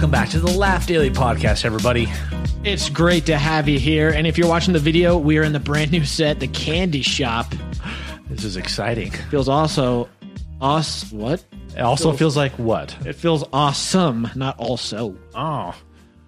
Welcome back to the Laugh Daily Podcast, everybody. It's great to have you here. And if you're watching the video, we are in the brand new set, the Candy Shop. This is exciting. Feels also us. What? It also feels like what? It feels awesome, not also. Oh,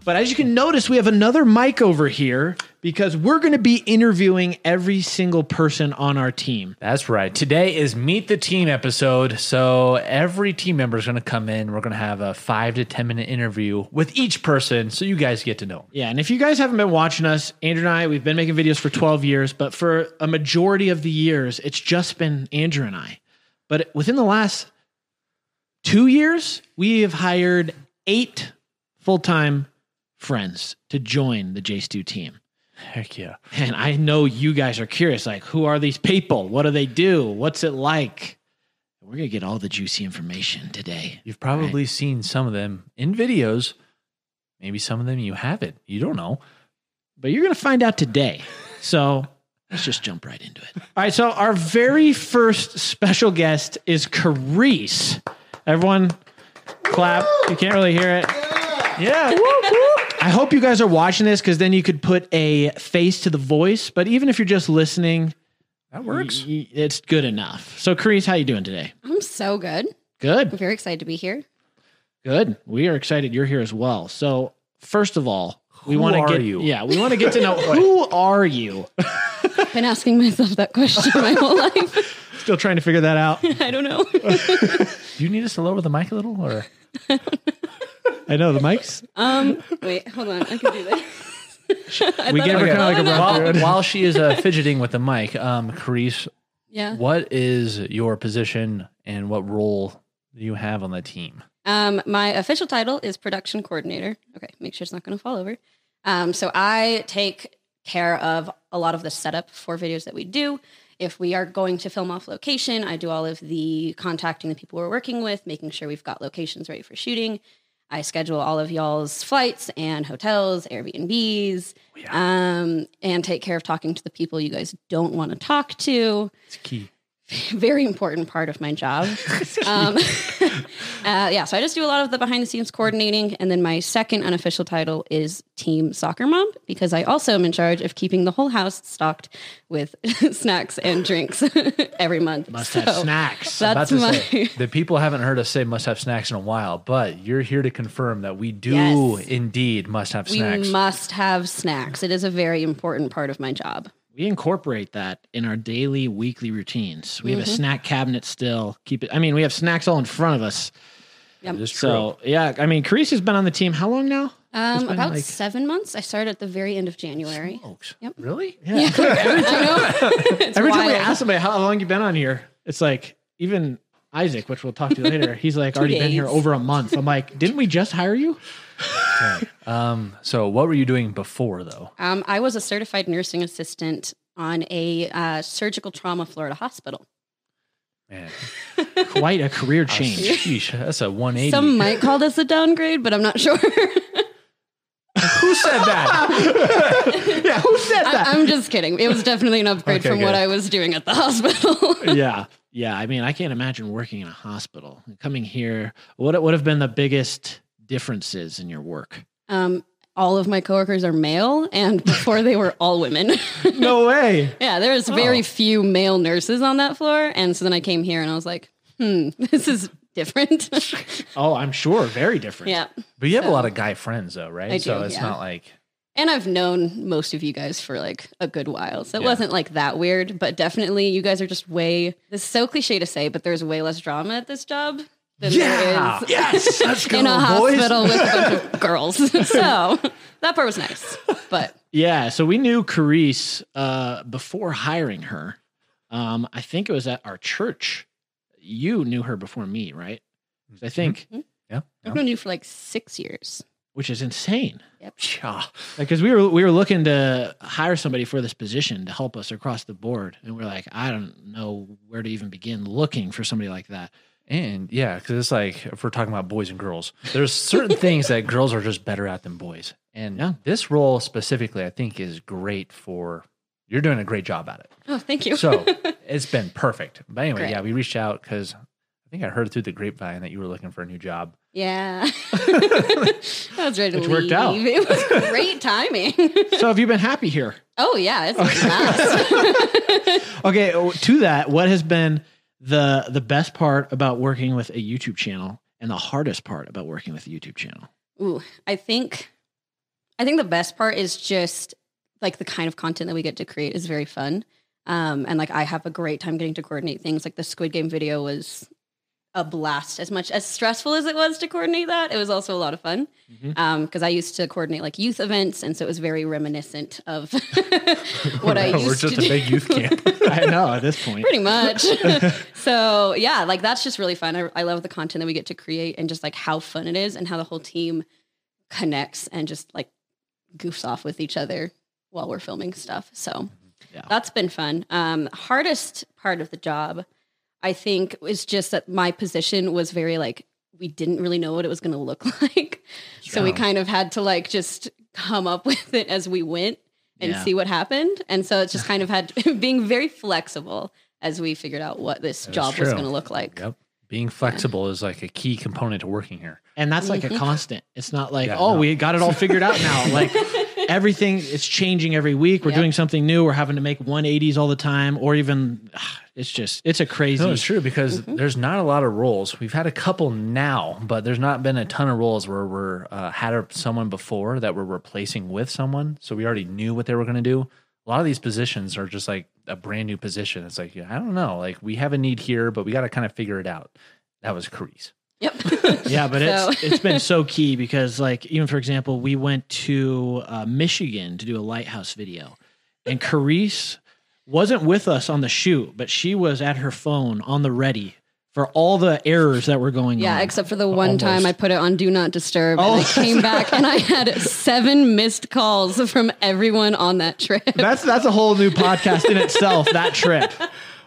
But as you can notice, we have another mic over here because we're going to be interviewing every single person on our team. that's right. Today is Meet the Team episode. So every team member is going to come in. We're going to have a five to 10 minute interview with each person so you guys get to know 'em. Yeah, and if you guys haven't been watching us, Andrew and I, we've been making videos for 12 years, but for a majority of the years, it's just been Andrew and I. But within the last two years, we have hired eight full time friends to join the J Stu team. Heck yeah. And I know you guys are curious like, who are these people? What do they do? What's it like? We're going to get all the juicy information today. You've probably seen some of them in videos. Maybe some of them you haven't. You don't know. but you're going to find out today. So let's just jump right into it. All right. So our very first special guest is Carice. Everyone, clap. You can't really hear it. Yeah. I hope you guys are watching this because then you could put a face to the voice. But even if you're just listening, That works. y- y- it's good enough. So, Carice, how you doing today? I'm so good. I'm Good. very excited to be here. Good. We are excited you're here as well. So, first of all, we Who want to get you? yeah, we want to get to know who are you. Been asking myself that question my whole life. Still trying to figure that out. I don't know. Do you need us to lower the mic a little or? I know the mics. Um, wait, hold on. I can do this. I We thought gave I her was kind of like a low run enough. through While, it. while she is uh, fidgeting with the mic, um, Carice, Yeah. what is your position and what role do you have on the team? Um, my official title is production coordinator. Okay, make sure it's not going to fall over. Um, so I take care of a lot of the setup for videos that we do. If we are going to film off location, I do all of the contacting the people we're working with, making sure we've got locations ready for shooting. I schedule all of y'all's flights and hotels, Airbnbs, um, and take care of talking to the people you guys don't want to talk to It's key. very important part of my job. um, uh, yeah, so I just do a lot of the behind the scenes coordinating. And then my second unofficial title is Team Soccer Mom because I also am in charge of keeping the whole house stocked with snacks and drinks every month. Must have snacks. That's my. say, the people haven't heard us say must have snacks in a while, but you're here to confirm that we do Yes. indeed must have We snacks. must have snacks. It is a very important part of my job. We incorporate that in our daily, weekly routines. We have a Mm-hmm. snack cabinet still. Keep it. I mean, we have snacks all in front of us. Yep. It is true. So yeah, I mean, Carice has been on the team how long now? Um, about like- seven months. I started at the very end of January. Smokes. Yep. Really? Yeah. I know. It's Every time we ask somebody how long you've been on here, it's like even Isaac, which we'll talk to later. He's like already been here over a month. I'm like, didn't we just hire you? Um, so what were you doing before though? Um, I was a certified nursing assistant on a uh, surgical trauma Florida hospital. Man, Quite a career change. sheesh, that's a 180. Some might call this a downgrade, but I'm not sure. Who said that? yeah, who said I, that? I'm just kidding. It was definitely an upgrade Okay, from what. I was doing at the hospital. yeah, yeah. I mean, I can't imagine working in a hospital. Coming here, what would have been the biggest differences in your work? um, all of my coworkers are male, and before they were all women. No way. yeah, there was very Oh. few male nurses on that floor, and so then I came here and I was like, hmm, this is different. Oh, I'm sure. Very different. yeah. But you have a lot of guy friends though, right? I so do, it's yeah. not like And I've known most of you guys for like a good while. So it Yeah. wasn't like that weird, but definitely you guys are just way, this is so cliche to say, but there's way less drama at this job than Yeah. there is Yes. Let's go, in a boys. hospital with a bunch of girls. so that part was nice. But Yeah, so we knew Carice uh, before hiring her. Um, I think it was at our church. You knew her before me, right? I think Mm-hmm. Yeah. I've known you for like six years. Which is insane. Yeah. Because we were we were looking to hire somebody for this position to help us across the board, and we're like, I don't know where to even begin looking for somebody like that. And yeah, because it's like if we're talking about boys and girls, there's certain things that girls are just better at than boys. And Yeah. this role specifically, I think, is great for. You're doing a great job at it. Oh, thank you. So it's been perfect. But anyway, Great. yeah, we reached out because I think I heard through the grapevine that you were looking for a new job. Yeah, I was ready to Which leave. worked out. It was great timing. So have you been happy here? oh yeah, it's. Okay, oh, to that, what has been the the best part about working with a YouTube channel and the hardest part about working with a YouTube channel? Ooh, I think I think the best part is just like the kind of content that we get to create is very fun. Um, and like I have a great time getting to coordinate things. Like the Squid Game video was a blast. As much as stressful as it was to coordinate that, it was also a lot of fun. Mhm. Um, because I used to coordinate like youth events, and so it was very reminiscent of what I used to do. We're just to a big youth camp. I know at this point. pretty much. so yeah, like that's just really fun. I, I love the content that we get to create and just like how fun it is and how the whole team connects and just like goofs off with each other while we're filming stuff. So Yeah. that's been fun. Um, hardest part of the job, I think, is just that my position was very like we didn't really know what it was going to look like. So we kind of had to like just come up with it as we went and Yeah. see what happened. And so it's just kind of had being very flexible as we figured out what this That is job was going to look like. Yep. Being flexible is like a key component to working here. And that's like a Mhm. constant. It's not like, Yeah, oh, no. we got it all figured out now. Like everything is changing every week. We're Yep. doing something new. We're having to make 180s all the time, or even it's just it's a crazy. No, it's true because Mm-hmm. there's not a lot of roles. We've had a couple now, but there's not been a ton of roles where we're uh, had a, someone before that we're replacing with someone. So we already knew what they were going to do. A lot of these positions are just like a brand new position. It's like I don't know, like we have a need here, but we got to kind of figure it out. That was Carice. Yep. yeah, but So- it's it's been so key because like even for example, we went to uh, Michigan to do a lighthouse video, and Carice wasn't with us on the shoot, but she was at her phone on the ready for all the errors that were going Yeah, on. Yeah, except for the one time I put it on do not disturb Oh. and I came back and I had seven missed calls from everyone on that trip. that's that's a whole new podcast in itself. That trip.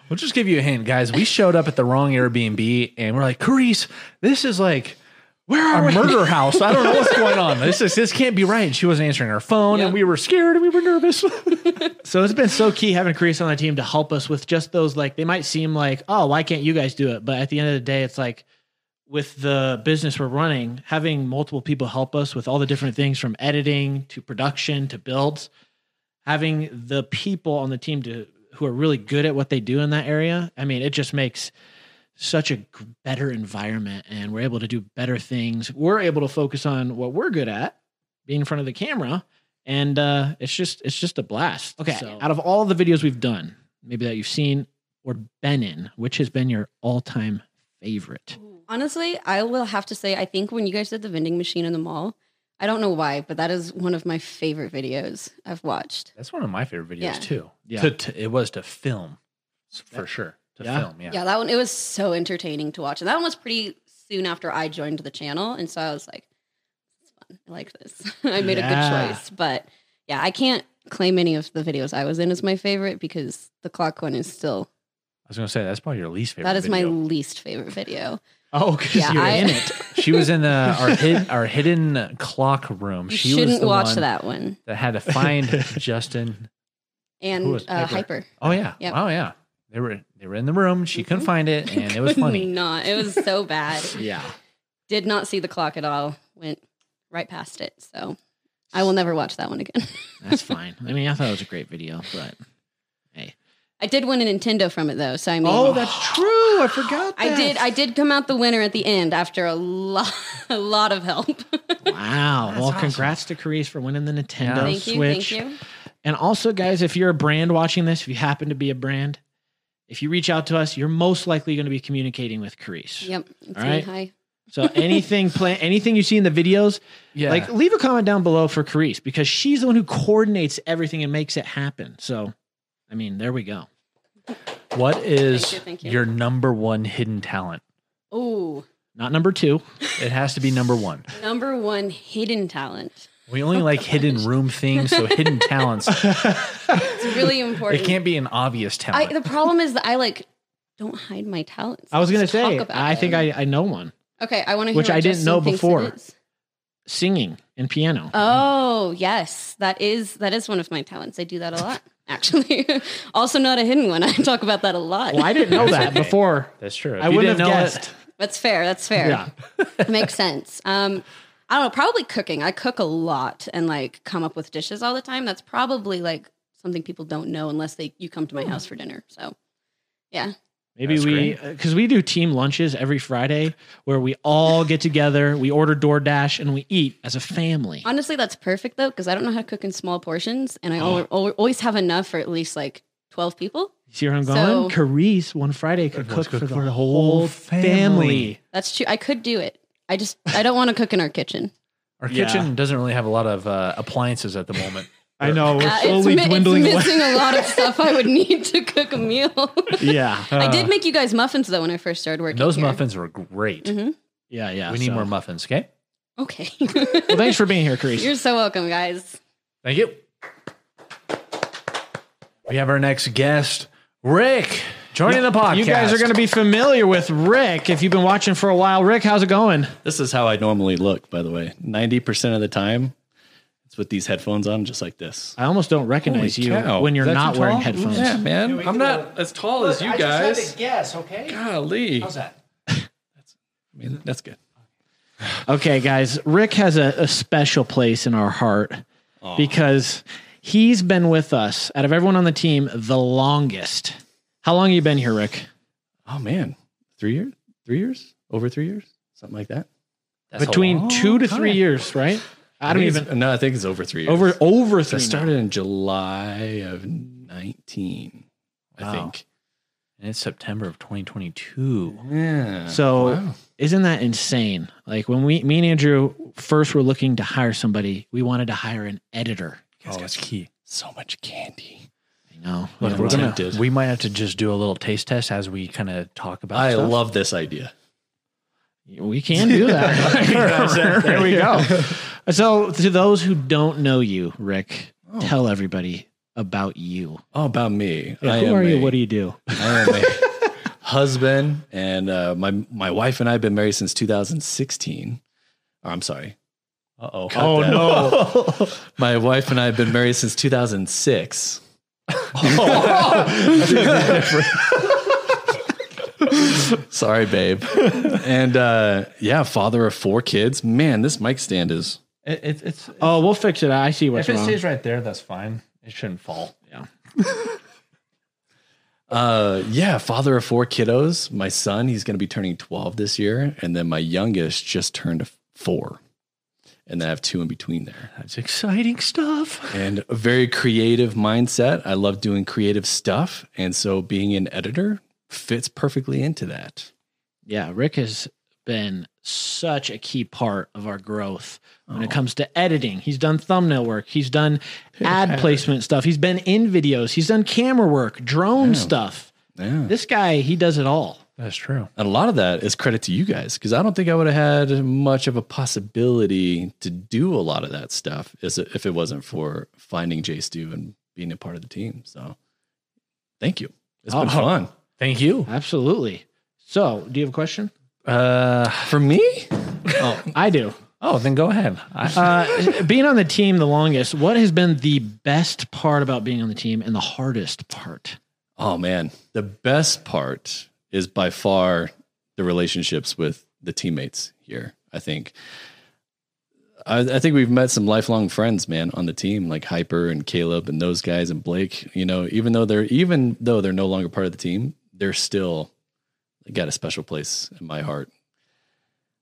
We'll just give you a hint, guys. We showed up at the wrong Airbnb and we're like, Carice, this is like Where a murder house. I don't know what's going on. This is this can't be right. And she wasn't answering her phone, Yep. and we were scared and we were nervous. So it's been so key having Chris on the team to help us with just those like they might seem like, oh, why can't you guys do it? But at the end of the day, it's like with the business we're running, having multiple people help us with all the different things from editing to production to builds, having the people on the team to who are really good at what they do in that area. I mean, it just makes such a better environment and we're able to do better things. We're able to focus on what we're good at, being in front of the camera and uh, it's just it's just a blast. Okay, So- out of all the videos we've done, maybe that you've seen or been in, which has been your all-time favorite? Honestly, I will have to say, I think when you guys did the vending machine in the mall, I don't know why, but that is one of my favorite videos I've watched. That's one of my favorite videos Yeah. too. Yeah. To, to- it was to film, for sure. To Yeah. film, yeah. Yeah. that one, it was so entertaining to watch. And that one was pretty soon after I joined the channel. And so I was like, this is fun. I like this. I made a good choice. But yeah, I can't claim any of the videos I was in as my favorite because the clock one is still, I was gonna say that's probably your least favorite. that is my least favorite video. Oh, because Yeah, you're I- in it. She was in the, our hid, our hidden clock room. You she was shouldn't the watch one that one. that had to find Justin. Who And was uh, Hyper? Hyper. Oh yeah, Yep. oh yeah. They were they were in the room. She couldn't mm-hmm. find it, and it was funny. Not. It was so bad. Yeah. Did not see the clock at all. Went right past it. So I will never watch that one again. That's fine. I mean, I thought it was a great video, but hey. I did win a Nintendo from it though. So I mean, oh, that's true. I forgot. I did. I did come out the winner at the end after a lot, a lot of help. Wow. well, awesome. congrats to Carice for winning the Nintendo thank you. Switch. Thank you. And also, guys, if you're a brand watching this, if you happen to be a brand, if you reach out to us, you're most likely going to be communicating with Carice. Yep. It's All Hi. So anything plan anything you see in the videos, Yeah, like leave a comment down below for Carice because she's the one who coordinates everything and makes it happen. So, I mean, there we go. what is Thank you, thank you. your number one hidden talent? Oh, not number two. It has to be number one. Number one hidden talent. We only like hidden room things, so hidden talents. It's really important. It can't be an obvious I, talent. the problem is that I like don't hide my talents. I was gonna Let's talk say, about I think them. I, I know one. Okay, I want to hear Which what I didn't Justin know thinks it before. is. Singing and piano. Oh yes, that is that is one of my talents. I do that a lot, actually. also, not a hidden one. I talk about that a lot. well, I didn't know that before. That's true. If I you wouldn't have didn't know guessed. it- That's fair. That's fair. Yeah. Makes sense. Um, I don't know. Probably cooking. I cook a lot and like come up with dishes all the time. That's probably like something people don't know unless they you come to my Hmm. house for dinner. So, yeah. Maybe That's we, because we do team lunches every Friday where we all get together, we order DoorDash, and we eat as a family. Honestly, that's perfect though because I don't know how to cook in small portions, and I al- al- always have enough for at least like twelve people. You See where I'm going? So- Carice one Friday could cook cook for the for the whole whole family. family. That's true. I could do it. I just I don't want to cook in our kitchen. Our Yeah. kitchen doesn't really have a lot of uh, appliances at the moment. I know we're Uh, it's, slowly mi- it's dwindling away. missing a lot of stuff I would need to cook a meal. Yeah, I did make you guys muffins though when I first started working. Those here. muffins were great. yeah, yeah. we need so- more muffins. Okay. Okay. Well, thanks for being here, Carice. You're so welcome, guys. Thank you. We have our next guest, Rick, joining the podcast. You guys are going to be familiar with Rick if you've been watching for a while. Rick, how's it going? This is how I normally look, by the way. 90% of the time, it's with these headphones on, just like this. I almost don't recognize Holy you cow. when you're Is that not too wearing tall? headphones. Yeah, man. I'm not as tall as you guys. guess. Okay. Golly. How's that? I mean, that's good. Okay, guys, Rick has a, a special place in our heart because he's been with us out of everyone on the team the longest. How long have you been here, Rick? Oh, man. Three years? Three years? Over three years? Something like that. That's Between two to three years, right? I don't even No, I think it's over three years. over over I three. now. started in July of 19, I think. And it's September of 2022. Yeah. So Wow. isn't that insane? Like when we, me and Andrew first were looking to hire somebody, we wanted to hire an editor. Oh, that's key. so much candy. You know, Look, Yeah, we're gonna, tempted. we might have to just do a little taste test as we kind of talk about. I stuff. love this idea. We can do that. there we go. So, to those who don't know you, Rick, tell everybody about you. Oh, about me. Yeah, who are you? a- What do you do? I am a husband, and uh, my my wife and I have been married since 2016. Oh, I'm sorry. Uh oh. Oh no! my wife and I have been married since 2006. sorry, babe. And uh, yeah, father of four kids. Man, this mic stand is. It, it, it's Oh, we'll fix it. I see what's if it wrong. stays right there, that's fine. It shouldn't fall. yeah. Uh, yeah, father of four kiddos. My son, he's going to be turning 12 this year, and then my youngest just turned four, and then I have two in between there. That's exciting stuff. and a very creative mindset. I love doing creative stuff. And so being an editor fits perfectly into that. Yeah. Rick has been such a key part of our growth when Oh. it comes to editing. He's done thumbnail work, he's done ad placement stuff, he's been in videos, he's done camera work, drone stuff. Yeah. This guy, he does it all. That's true. And a lot of that is credit to you guys because I don't think I would have had much of a possibility to do a lot of that stuff if it wasn't for finding J Stu and being a part of the team. So thank you. It's been Oh. fun. Thank you. Absolutely. So, do you have a question? Uh, For me? Oh, I do. oh, then go ahead. Uh, being on the team the longest, what has been the best part about being on the team and the hardest part? Oh man, the best part is by far the relationships with the teammates here. I think. I, I think we've met some lifelong friends, man, on the team, like Hyper and Caleb and those guys and Blake. You know, even though they're even though they're no longer part of the team, they're still they got a special place in my heart.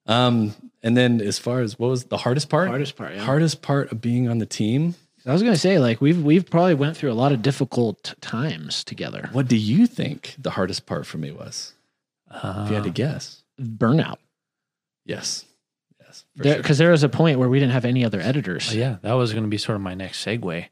Um, and then as far as what was the hardest part? Hardest part, yeah. Hardest part of being on the team. I was going to say, like we've we've probably went through a lot of difficult times together. What do you think the hardest part for me was? If you had to uh, guess. Burnout, Yes. Yes. because sure. there was a point where we didn't have any other editors. Oh, yeah, that was going to be sort of my next segue.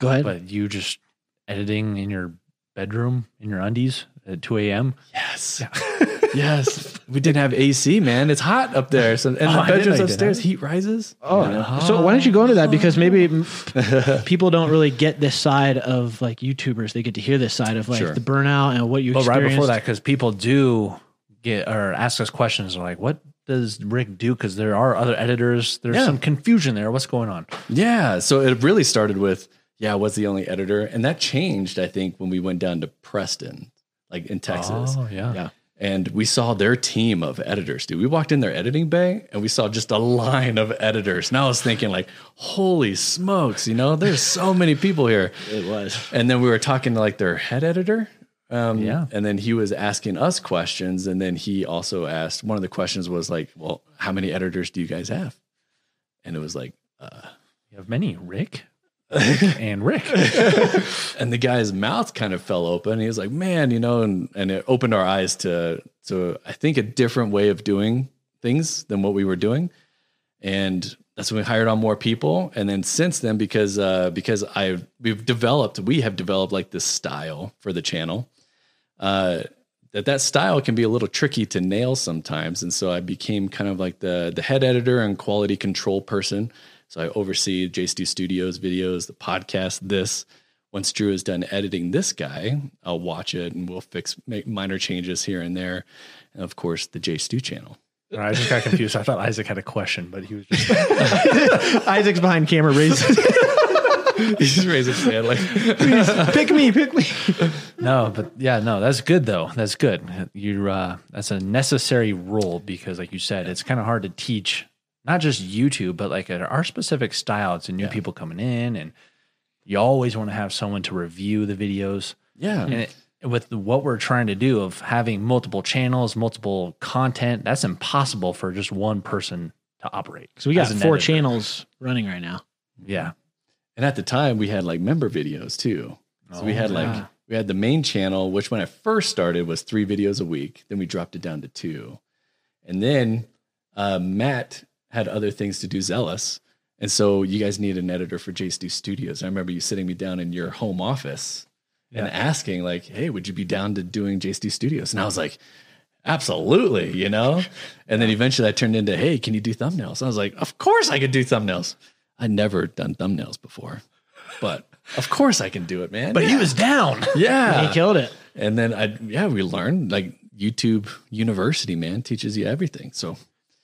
Go ahead. But you just editing in your bedroom in your undies at 2 a.m. Yes. yes. We didn't have AC, man. It's hot up there. So and Oh, the bedrooms know you did upstairs, heat rises. Oh, so why don't you go into that? Because maybe people don't really get this side of like YouTubers. They get to hear this side of like Sure. the burnout and what you But right before that, because people do get or ask us questions like, "What does Rick do?" Because there are other editors. There's Yeah. some confusion there. What's going on? Yeah. So it really started with, yeah, I was the only editor. And that changed, I think, when we went down to Preston, like in Texas. Oh yeah, Yeah. And we saw their team of editors, dude. We walked in their editing bay and we saw just a line of editors. And I was thinking, like, holy smokes, you know, there's so many people here. it was. And then we were talking to like their head editor. Um, Yeah. And then he was asking us questions. And then he also asked one of the questions was like, well, how many editors do you guys have? And it was like, you have many Rick, And Rick. and the guy's mouth kind of fell open. He was like, "Man, you know," and and it opened our eyes to to I think a different way of doing things than what we were doing, and that's when we hired on more people. And then since then, because uh, because I we've developed, we have developed like this style for the channel. Uh, that that style can be a little tricky to nail sometimes, and so I became kind of like the the head editor and quality control person. So I oversee J Stu Studios videos, the podcast, this. Once Drew is done editing this guy, I'll watch it and we'll fix make minor changes here and there. And of course, the J Stu channel. I just got confused. I thought Isaac had a question, but he was just Isaac's behind camera raising. He's raising his hand like, please pick me, pick me. no. But yeah, no, that's good though. That's good. You uh, that's a necessary rule because, like you said, it's kind of hard to teach not just YouTube, but like at our specific style. It's a new people coming in, and you always want to have someone to review the videos. yeah, And it, with the- what we're trying to do of having multiple channels, multiple content, that's impossible for just one person to operate. So we got four editor. channels running right now. Yeah. And at the time, we had like member videos too. So we Oh, had like we had the main channel, which when I first started was three videos a week. Then we dropped it down to two, and then uh, Matt had other things to do, zealous, and so you guys needed an editor for J Stu Studios. I remember you sitting me down in your home office and asking like, "Hey, would you be down to doing J Stu Studios?" And I was like. Absolutely, you know? And then eventually I turned into, hey, can you do thumbnails? I was like, of course I could do thumbnails. I'd never done thumbnails before, but of course I can do it, man. But he was down. yeah. He killed it. And then I, yeah, we learned like YouTube University, man, teaches you everything. So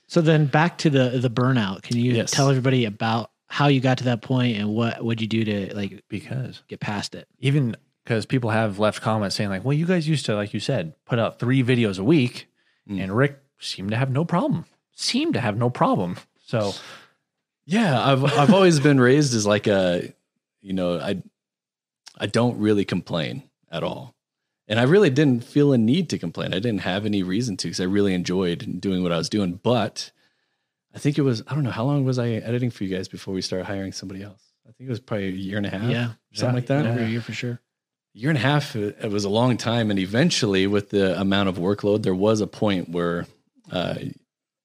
So then back to the the burnout. Can you Yes. tell everybody about how you got to that point and what would you do to like Because get past it? even because people have left comments saying like, well, you guys used to, like you said, put out three videos a week, mm. and Rick seemed to have no problem. Seemed to have no problem. So yeah, I've, I've always been raised as like a, you know, I, I don't really complain at all. And I really didn't feel a need to complain. I didn't have any reason to because I really enjoyed doing what I was doing. But I think it was, I don't know, how long was I editing for you guys before we started hiring somebody else? I think it was probably a year and a half. Yeah. Something like that. Over a year for sure. A year and a half it was a long time and eventually with the amount of workload there was a point where uh,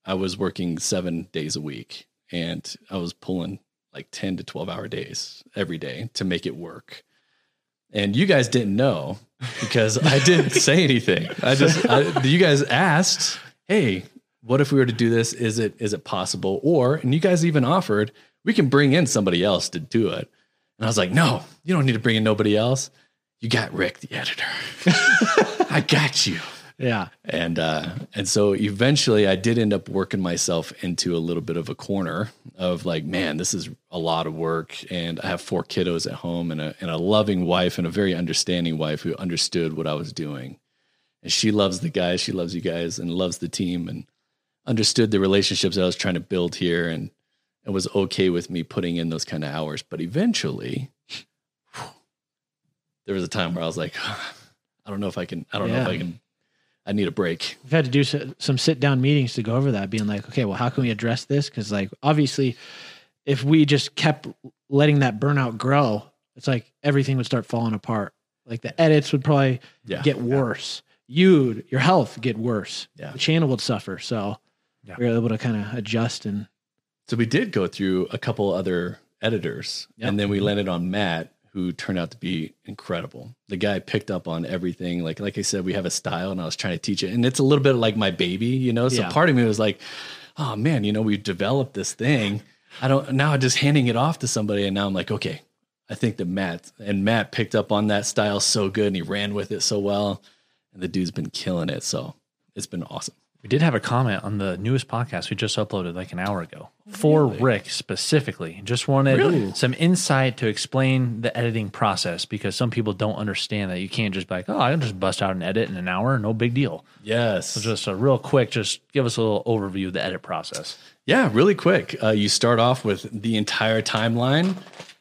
i was working seven days a week and i was pulling like 10 to 12 hour days every day to make it work and you guys didn't know because i didn't say anything. I just I, you guys asked hey what if we were to do this? Is it is it possible? Or and you guys even offered we can bring in somebody else to do it. And i was like no you don't need to bring in nobody else. You got Rick, the editor. I got you. Yeah. And uh, and so eventually, I did end up working myself into a little bit of a corner of like, man, this is a lot of work, and I have four kiddos at home, and a and a loving wife, and a very understanding wife who understood what I was doing, and she loves the guys, she loves you guys, and loves the team, and understood the relationships I was trying to build here, and and was okay with me putting in those kind of hours. But eventually, there was a time where I was like, I don't know if I can. I don't know if I can. I need a break. We've had to do some sit down meetings to go over that, being like, okay, well, how can we address this? Because, like, obviously, if we just kept letting that burnout grow, it's like everything would start falling apart. Like the edits would probably Yeah. get worse. You'd your health get worse. Yeah. The channel would suffer. So Yeah. we were able to kind of adjust and So we did go through a couple other editors, Yep. and then we mm-hmm. landed on Matt, who turned out to be incredible. The guy picked up on everything. Like like I said, we have a style, and I was trying to teach it, and it's a little bit like my baby, you know. So Yeah. part of me was like, oh man, you know, we've developed this thing. I don't now I just handing it off to somebody, and now I'm like, okay, I think that Matt and Matt picked up on that style so good, and he ran with it so well, and the dude's been killing it. So it's been awesome. We did have a comment on the newest podcast we just uploaded like an hour ago for Rick specifically. Just wanted some insight to explain the editing process because some people don't understand that you can't just be like, oh, I can just bust out an edit in an hour, no big deal. Yes, So just a real quick, just give us a little overview of the edit process. Yeah, really quick. Uh, you start off with the entire timeline.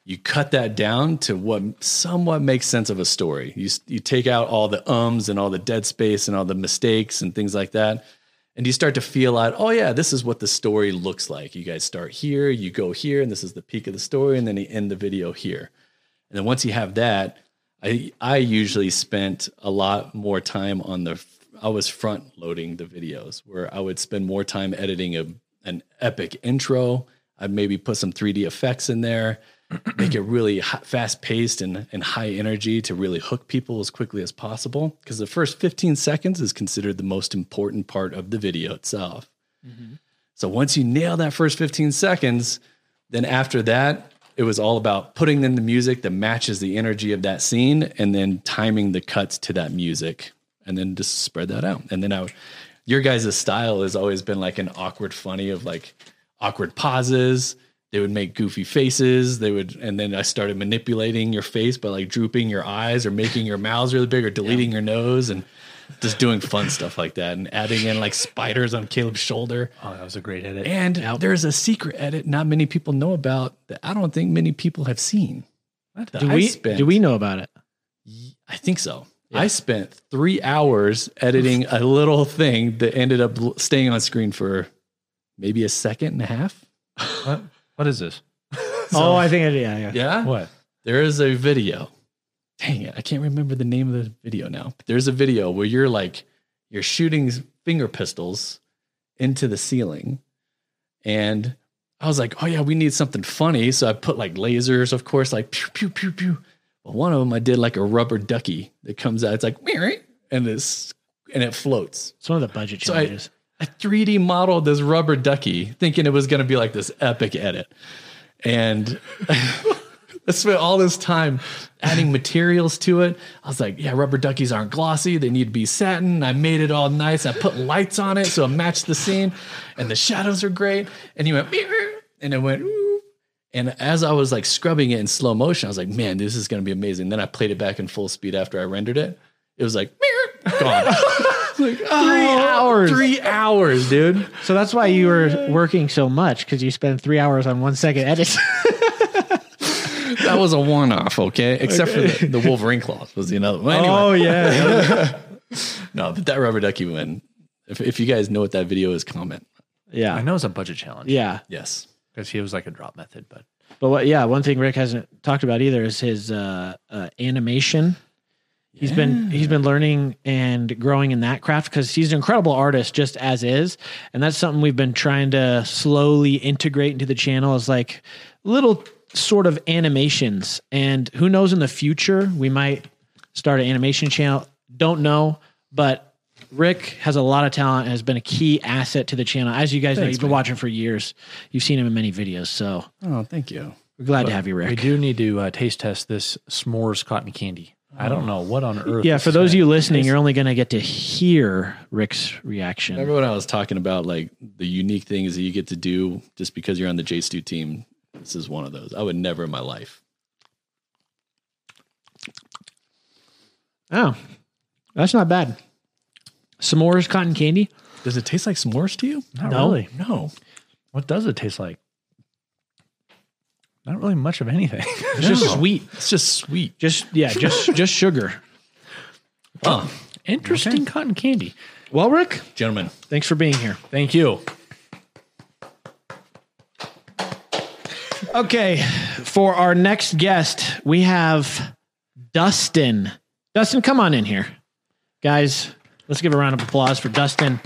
You cut that down to what somewhat makes sense of a story. You you take out all the ums and all the dead space and all the mistakes and things like that, and you start to feel out. Oh yeah, this is what the story looks like. You guys start here, you go here, and this is the peak of the story, and then you end the video here. And then once you have that, I I usually spent a lot more time on the I was front loading the videos where I would spend more time editing a an epic intro. I'd maybe put some 3D effects in there, make it really fast paced and, and high energy to really hook people as quickly as possible. Because the first 15 seconds is considered the most important part of the video itself. Mm-hmm. So once you nail that first 15 seconds, then after that, it was all about putting in the music that matches the energy of that scene and then timing the cuts to that music and then just spread that out. And then I would, your guys' style has always been like an awkward funny of like awkward pauses. They would make goofy faces. They would, and then I started manipulating your face by like drooping your eyes or making your mouths really big or deleting your nose and just doing fun stuff like that and adding in like spiders on Caleb's shoulder. Oh, that was a great edit. And there's a secret edit not many people know about that I don't think many people have seen. Do I we spent- do we know about it? I think so. I spent three hours editing a little thing that ended up staying on screen for maybe a second and a half. What, is this? oh, I think I, yeah, yeah. Yeah. What? There is a video. Dang it. I can't remember the name of the video now. But there's a video where you're like, you're shooting finger pistols into the ceiling. And I was like, oh, yeah, we need something funny. So I put like lasers, of course, like pew, pew, pew, pew. But one of them I did like a rubber ducky that comes out. It's like, and this, and it floats. It's one of the budget So I, challenges. I 3D modeled this rubber ducky, thinking it was going to be like this epic edit, and I spent all this time adding materials to it. I was like, "Yeah, rubber duckies aren't glossy; they need to be satin." I made it all nice. I put lights on it so it matched the scene, and the shadows are great. And he went, and it went. "Ooh." And as I was like scrubbing it in slow motion, I was like, "Man, this is going to be amazing." Then I played it back in full speed after I rendered it. It was like, gone. like, three hours. Three hours, dude. So that's why you were working so much because you spend three hours on one second edits. That was a one-off, okay? Except for the, the Wolverine claws was the another one. Anyway, Oh, yeah, no, but that rubber ducky win. If, if you guys know what that video is, comment. yeah, I know it's a budget challenge. yeah. Yes. Because he was like a drop method, but But what? Yeah, one thing Rick hasn't talked about either is his uh, uh, animation. He's been he's been learning and growing in that craft because he's an incredible artist just as is, and that's something we've been trying to slowly integrate into the channel is like little sort of animations. And who knows in the future we might start an animation channel. Don't know, but Rick has a lot of talent and has been a key asset to the channel. As you guys know, you've been man. watching for years. You've seen him in many videos, so Oh, thank you. we're glad to have you, Rick. we do need to uh, taste test this s'mores cotton candy. I don't know what on earth. Yeah, for those of you listening, you're only going to get to hear Rick's reaction. Remember when I was talking about like the unique things that you get to do just because you're on the J Stu team? This is one of those. I would never in my life. Oh, that's not bad. S'mores cotton candy. Does it taste like s'mores to you? Not No. really. No. What does it taste like? Not really much of anything. It's just sweet. It's just sweet. Just yeah, just just sugar. Oh, Interesting cotton candy. Well, Rick, gentlemen. thanks for being here. Thank you. Okay, for our next guest, we have Dustin. Dustin, come on in here, guys. Let's give a round of applause for Dustin.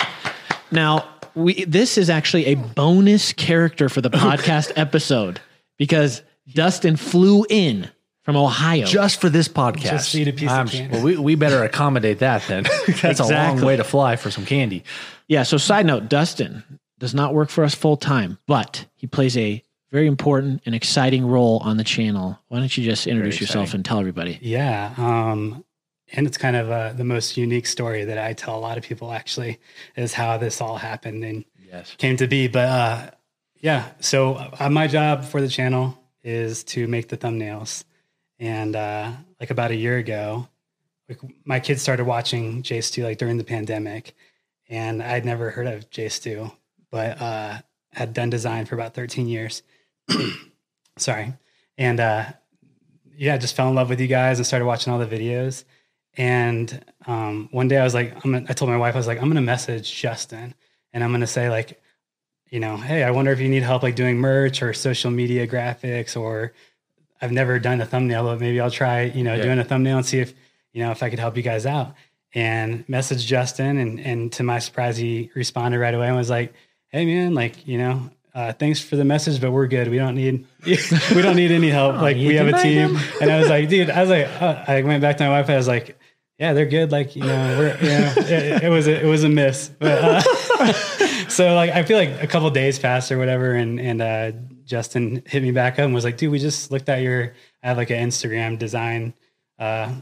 Now, we this is actually a bonus character for the podcast episode because Dustin flew in from Ohio. just for this podcast. Just to eat a piece of I'm- candy. Well, we, we better accommodate that then. That's a long way to fly for some candy. Yeah. So, side note, Dustin does not work for us full time, but he plays a very important and exciting role on the channel. Why don't you just introduce yourself and tell everybody? Yeah. Um, and it's kind of uh, the most unique story that I tell a lot of people actually is how this all happened and Yes. came to be. But uh, yeah, so uh, my job for the channel is to make the thumbnails. And uh, like about a year ago, like my kids started watching J Stu like during the pandemic, and I'd never heard of J Stu, but uh, had done design for about 13 years. Sorry, and uh, yeah, just fell in love with you guys and started watching all the videos. And um, one day I was like, I'm gonna, I told my wife, I was like, I'm to message Justin and I'm to say like, you know, hey, I wonder if you need help like doing merch or social media graphics or I've never done a thumbnail, but maybe I'll try, you know, Yeah. doing a thumbnail and see if, you know, if I could help you guys out. And message Justin and and to my surprise, he responded right away and was like, Hey man, like, you know, uh, thanks for the message, but we're good. We don't need we don't need any help. like we have a team. And I was like, dude, I was like, uh, I went back to my wife. I was like, yeah, they're good. Like, you know, we're, know, it, it was, a, it was a miss. But, uh, so like, I feel like a couple days passed or whatever. And, and, uh, Justin hit me back up and was like, dude, we just looked at your, I have like an Instagram design, uh,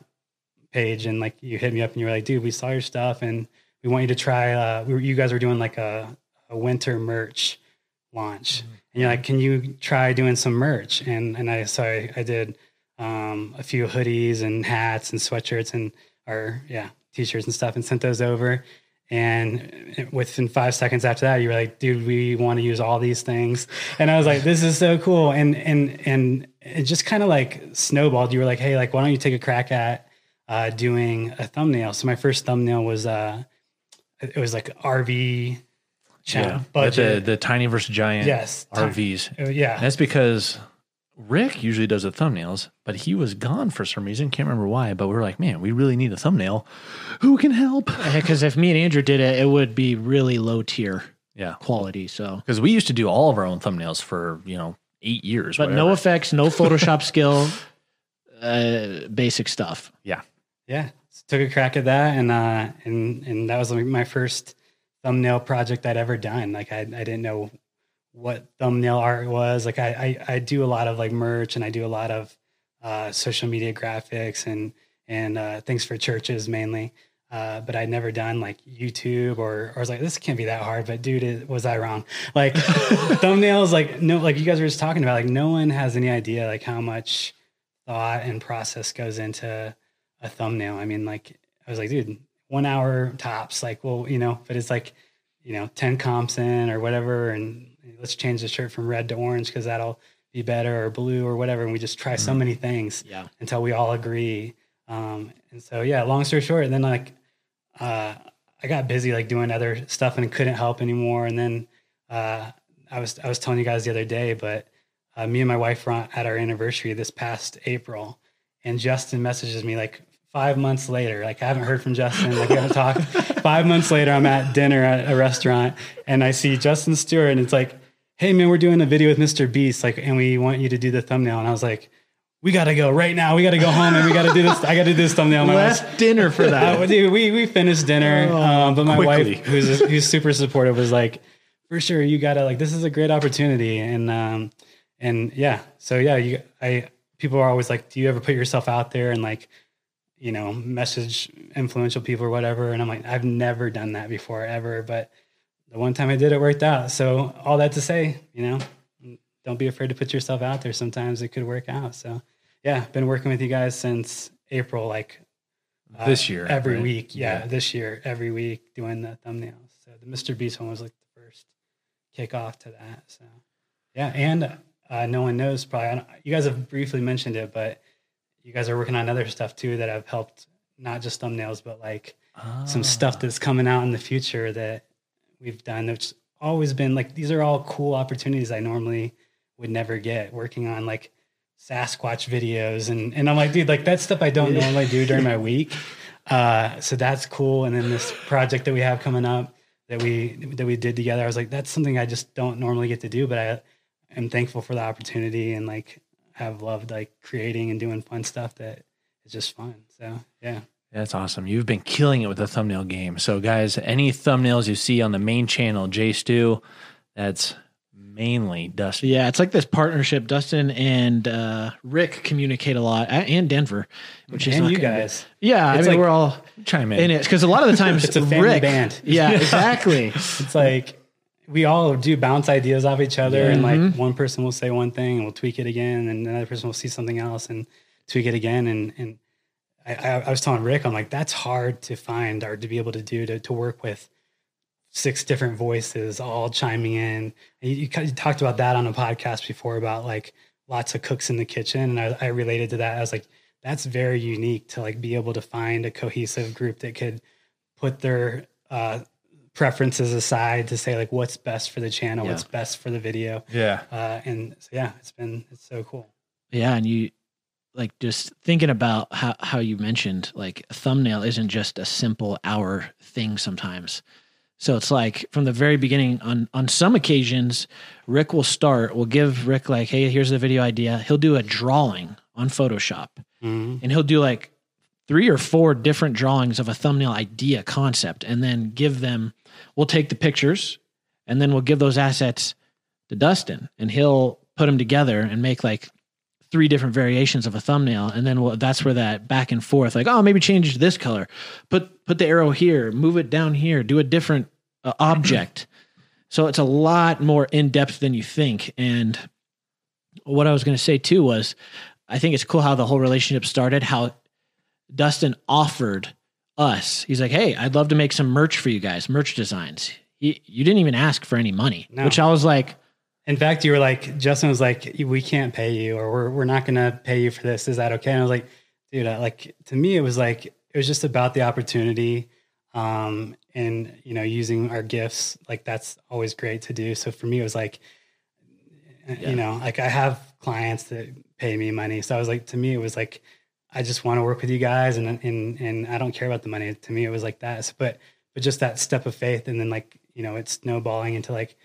page. And like, you hit me up and you were like, dude, we saw your stuff and we want you to try, uh, we were, you guys were doing like a, a winter merch launch. And you're like, can you try doing some merch? And, and I, so I, I did, um, a few hoodies and hats and sweatshirts and or yeah t-shirts and stuff and sent those over and within five seconds after that you were like dude we want to use all these things and i was like this is so cool and and and it just kind of like snowballed you were like hey like why don't you take a crack at uh, doing a thumbnail so my first thumbnail was uh it was like rv channel Yeah. But budget the, the tiny versus giant Yes. RVs. Uh, yeah That's because Rick usually does the thumbnails, but he was gone for some reason. Can't remember why, but we are like, man, we really need a thumbnail. Who can help? Because if me and Andrew did it, it would be really low tier Yeah. quality. So, Because we used to do all of our own thumbnails for, you know, eight years. but no effects, no Photoshop skill, uh, basic stuff. Yeah. yeah took a crack at that and uh and and that was like my first thumbnail project i'd ever done like i, I didn't know what thumbnail art was like I, I i do a lot of like merch and i do a lot of uh social media graphics and and uh things for churches mainly uh, but I'd never done like YouTube or, or I was like, this can't be that hard. But dude, it, was I wrong? Like thumbnails, like no, like you guys were just talking about, like no one has any idea like how much thought and process goes into a thumbnail. I mean, like I was like, dude, one hour tops. Like, well, you know, but it's like, you know, ten comps in or whatever, and let's change the shirt from red to orange because that'll be better or blue or whatever. And we just try so many things Yeah. until we all agree. Um, and so, yeah, long story short, and then like, uh, I got busy like doing other stuff and couldn't help anymore. And then, uh, I was, I was telling you guys the other day, but, uh, me and my wife were at our anniversary this past April and Justin messages me like five months later. Like I haven't heard from Justin. Like we haven't talked. five months later, I'm at dinner at a restaurant and I see Justin Stewart and it's like, Hey man, we're doing a video with Mr. Beast. Like, and we want you to do the thumbnail. And I was like, we got to go right now. We got to go home and we got to do this. I got to do this thumbnail. My wife's- Last dinner for that. uh, dude, we we finished dinner, um, but my quickly. wife, who's who's super supportive, was like, "For sure, you gotta like this is a great opportunity." And um, and yeah, so yeah, you I people are always like, "Do you ever put yourself out there and like, you know, message influential people or whatever?" And I'm like, I've never done that before ever, but the one time I did, it worked out. So all that to say, you know, don't be afraid to put yourself out there. Sometimes it could work out. So yeah, been working with you guys since April, like uh, This year, every right? week. Yeah, Yeah. this year, every week doing the thumbnails. So the Mr. Beast one was like the first kickoff to that. So yeah, and uh, no one knows probably. You guys have briefly mentioned it, but you guys are working on other stuff too that have helped not just thumbnails, but like some Ah. stuff that's coming out in the future that we've done. That's always been like these are all cool opportunities I normally would never get working on like Sasquatch videos and and I'm like, dude, like that stuff I don't normally do during my week. Uh, so that's cool. And then this project that we have coming up that we that we did together, I was like, that's something I just don't normally get to do, but I am thankful for the opportunity and like have loved like creating and doing fun stuff that is just fun. So yeah. That's awesome. You've been killing it with the thumbnail game. So, guys, any thumbnails you see on the main channel, J Stu, that's mainly Dustin. Yeah, it's like this partnership. Dustin and uh, Rick communicate a lot, and Denver, which is and not you gonna be- guys. Yeah, I mean like- we're all Chime in. in it because a lot of the times It's a family Rick, band. Yeah, exactly. It's like we all do bounce ideas off each other, and Mm-hmm. like one person will say one thing and we'll tweak it again, and another person will see something else and tweak it again. And and I, I, was telling Rick, I'm like, that's hard to find or to be able to do to to work with six different voices all chiming in. And you, you talked about that on a podcast before about like lots of cooks in the kitchen, and I, I related to that. I was like, that's very unique to like be able to find a cohesive group that could put their uh, preferences aside to say like what's best for the channel, what's best for the video. yeah. Uh, and so, yeah, it's been it's so cool. Yeah, and you like just thinking about how how you mentioned like a thumbnail isn't just a simple hour thing sometimes. So it's like from the very beginning on on some occasions Rick will start, we'll give Rick like, "Hey, here's the video idea." He'll do a drawing on Photoshop. Mhm. And he'll do like three or four different drawings of a thumbnail idea concept and then give them we'll take the pictures and then we'll give those assets to Dustin and he'll put them together and make like three different variations of a thumbnail and then we'll, that's where that back and forth like oh maybe change this color. Put put the arrow here move it down here do a different uh, object. So it's a lot more in depth than you think. And what I was going to say too was I think it's cool how the whole relationship started how Dustin offered us he's like hey I'd love to make some merch for you guys merch designs. He, you didn't even ask for any money No. which I was like In fact, you were like, Justin was like, we can't pay you, or we're we're not gonna pay you for this. Is that okay? And I was like, dude, I, like to me, it was like it was just about the opportunity, um, and you know, using our gifts. Like that's always great to do. So for me, it was like, uh, you know, like I have clients that pay me money, so I was like, to me, it was like, I just want to work with you guys, and and and I don't care about the money. To me, it was like that. But but just that step of faith, and then like you know, it's snowballing into like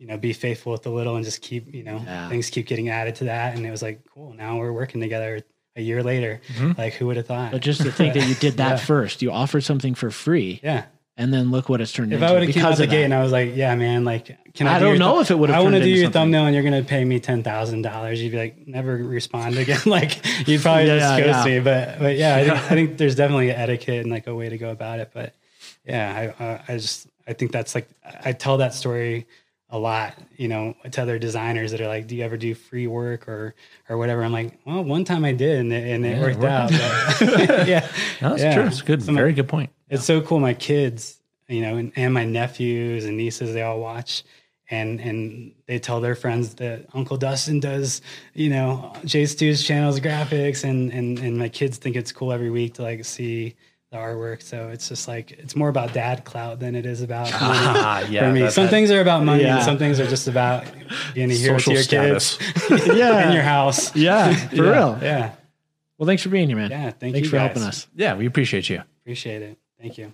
you know, be faithful with the little and just keep, you know, Yeah. things keep getting added to that. And it was like, cool. Now we're working together a year later. Mm-hmm. Like, who would have thought? But just to think that you did that Yeah. first, you offered something for free, yeah. and then look what it's turned If into. I would have came out because the of gate that. and I was like, yeah, man, like, can I, I do don't know thu- if it would have I want to do your something. thumbnail and you're going to pay me $10,000. You'd be like, never respond again. like, you'd probably Yeah, just yeah, ghost yeah. me. But, but yeah, I think, I think there's definitely an etiquette and like a way to go about it. But yeah, I, I, I just, I think that's like, I tell that story a lot, you know, to other designers that are like, do you ever do free work or, or whatever? I'm like, well, one time I did and it, and it Yeah, it worked worked out. Yeah. No, that's Yeah. true. It's good. So my- Very good point. It's so cool. My kids, you know, and, and my nephews and nieces, they all watch and and they tell their friends that Uncle Dustin does, you know, J Stu's channels graphics and and and my kids think it's cool every week to like see the artwork. So it's just like it's more about dad clout than it is about money Ah, yeah. for me. that- Some that- things are about money Yeah. and some things are just about being a hero social to your status. kids Yeah. in your house. yeah, for yeah. real. Yeah. Well, thanks for being here, man. Yeah. Thank thanks you for guys. helping us. Yeah, we appreciate you. Appreciate it. Thank you.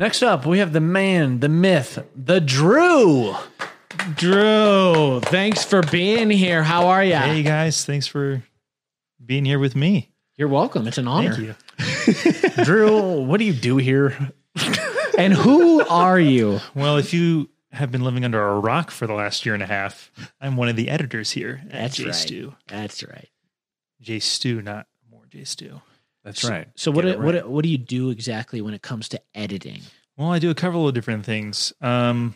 Next up, we have the man, the myth, the Drew. Drew, thanks for being here. How are you? Hey guys, thanks for being here with me. You're welcome. It's an honor. Thank you. Drew, what do you do here? And who are you? Well, if you have been living under a rock for the last year and a half, I'm one of the editors here at That's J right. Stu. That's right. J Stu, not more J Stu. That's right. So what Get it what what do you do exactly when it comes to editing? Well, I do a couple of different things. Um,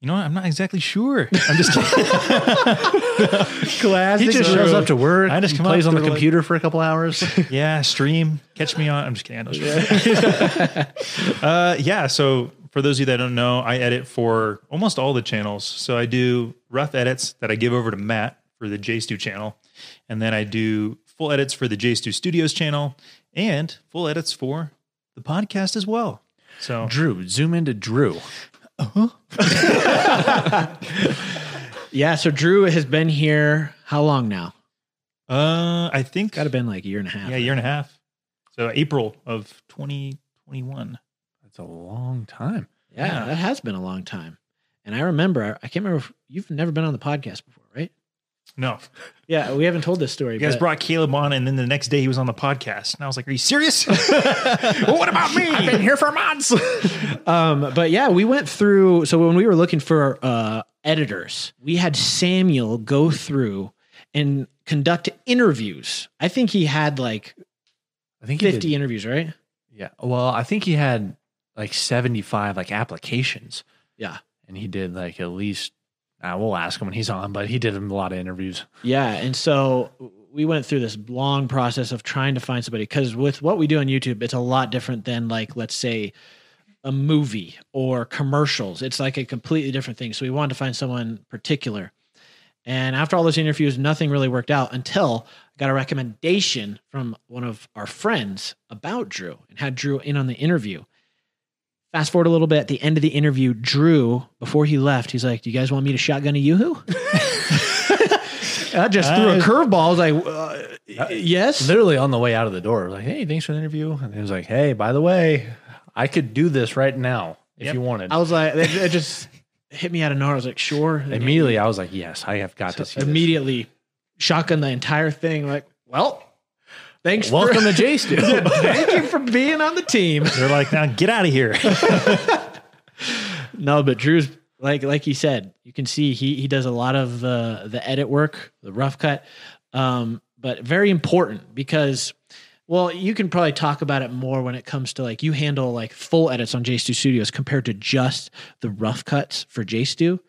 you know what? I'm not exactly sure. I'm just kidding. Classic. He just shows up to work. I just come plays up on the to, like- computer for a couple hours. yeah, stream. Catch me on. I'm just kidding. I don't uh, yeah. So for those of you that don't know, I edit for almost all the channels. So I do rough edits that I give over to Matt for the J Stu channel, and then I do full edits for the J Stu Studios channel and full edits for the podcast as well. So Drew, zoom into Drew. Yeah, so Drew has been here how long now? uh, I think Got to been like a year and a half. yeah, a year and a half. So April of 2021. That's a long time. Yeah, Yeah. that has been a long time. And I remember, I can't remember if you've never been on the podcast before, right? No, Yeah, we haven't told this story. you guys but- brought Caleb on, and then the next day he was on the podcast, and I was like, "Are you serious? well, what about me? I've been here for months." Um, but yeah, we went through. So when we were looking for uh, editors, we had Samuel go through and conduct interviews. I think he had like I think he 50 did- interviews, right? Yeah. Well, I think he had like 75 like applications Yeah. and he did like at least uh, we'll ask him when he's on, but he did a lot of interviews. Yeah. And so we went through this long process of trying to find somebody because with what we do on YouTube, it's a lot different than like, let's say, a movie or commercials. It's like a completely different thing. So we wanted to find someone particular. And after all those interviews, nothing really worked out until I got a recommendation from one of our friends about Drew and had Drew in on the interview. Fast forward a little bit at the end of the interview, Drew, before he left, he's like, Do you guys want me to shotgun a Yoo-hoo? I just threw a curveball. I was like, uh, Yes. Literally on the way out of the door, I was like, hey, thanks for the interview. And he was like, hey, by the way, I could do this right now if Yep. you wanted. I was like, it, it just hit me out of nowhere. I was like, Sure. Immediately, I was like, yes, I have got to see this. immediately shotgun the entire thing. Like, well, thanks. Welcome for, to J Stu. thank you for being on the team. They're like, "Now get out of here." No, but Drew's like like he said, you can see he he does a lot of the the edit work, the rough cut, um, but very important because. Well, you can probably talk about it more when it comes to like you handle like full edits on J Stu Studios compared to just the rough cuts for J Stu.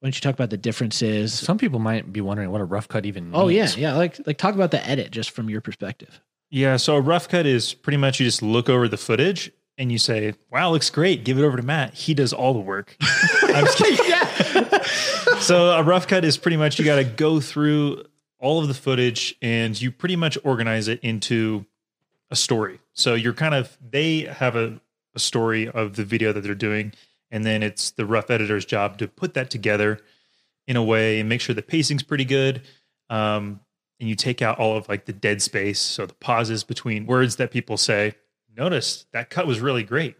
Why don't you talk about the differences? Some people might be wondering what a rough cut even means. Oh yeah, yeah. Like like talk about the edit just from your perspective. Yeah, so a rough cut is pretty much you just look over the footage and you say, "Wow, looks great." Give it over to Matt. He does all the work. I'm just kidding. so a rough cut is pretty much you got to go through all of the footage and you pretty much organize it into a story. So you're kind of they have a, a story of the video that they're doing, and then it's the rough editor's job to put that together in a way and make sure the pacing's pretty good. Um, and you take out all of like the dead space, so the pauses between words that people say. Notice that cut was really great.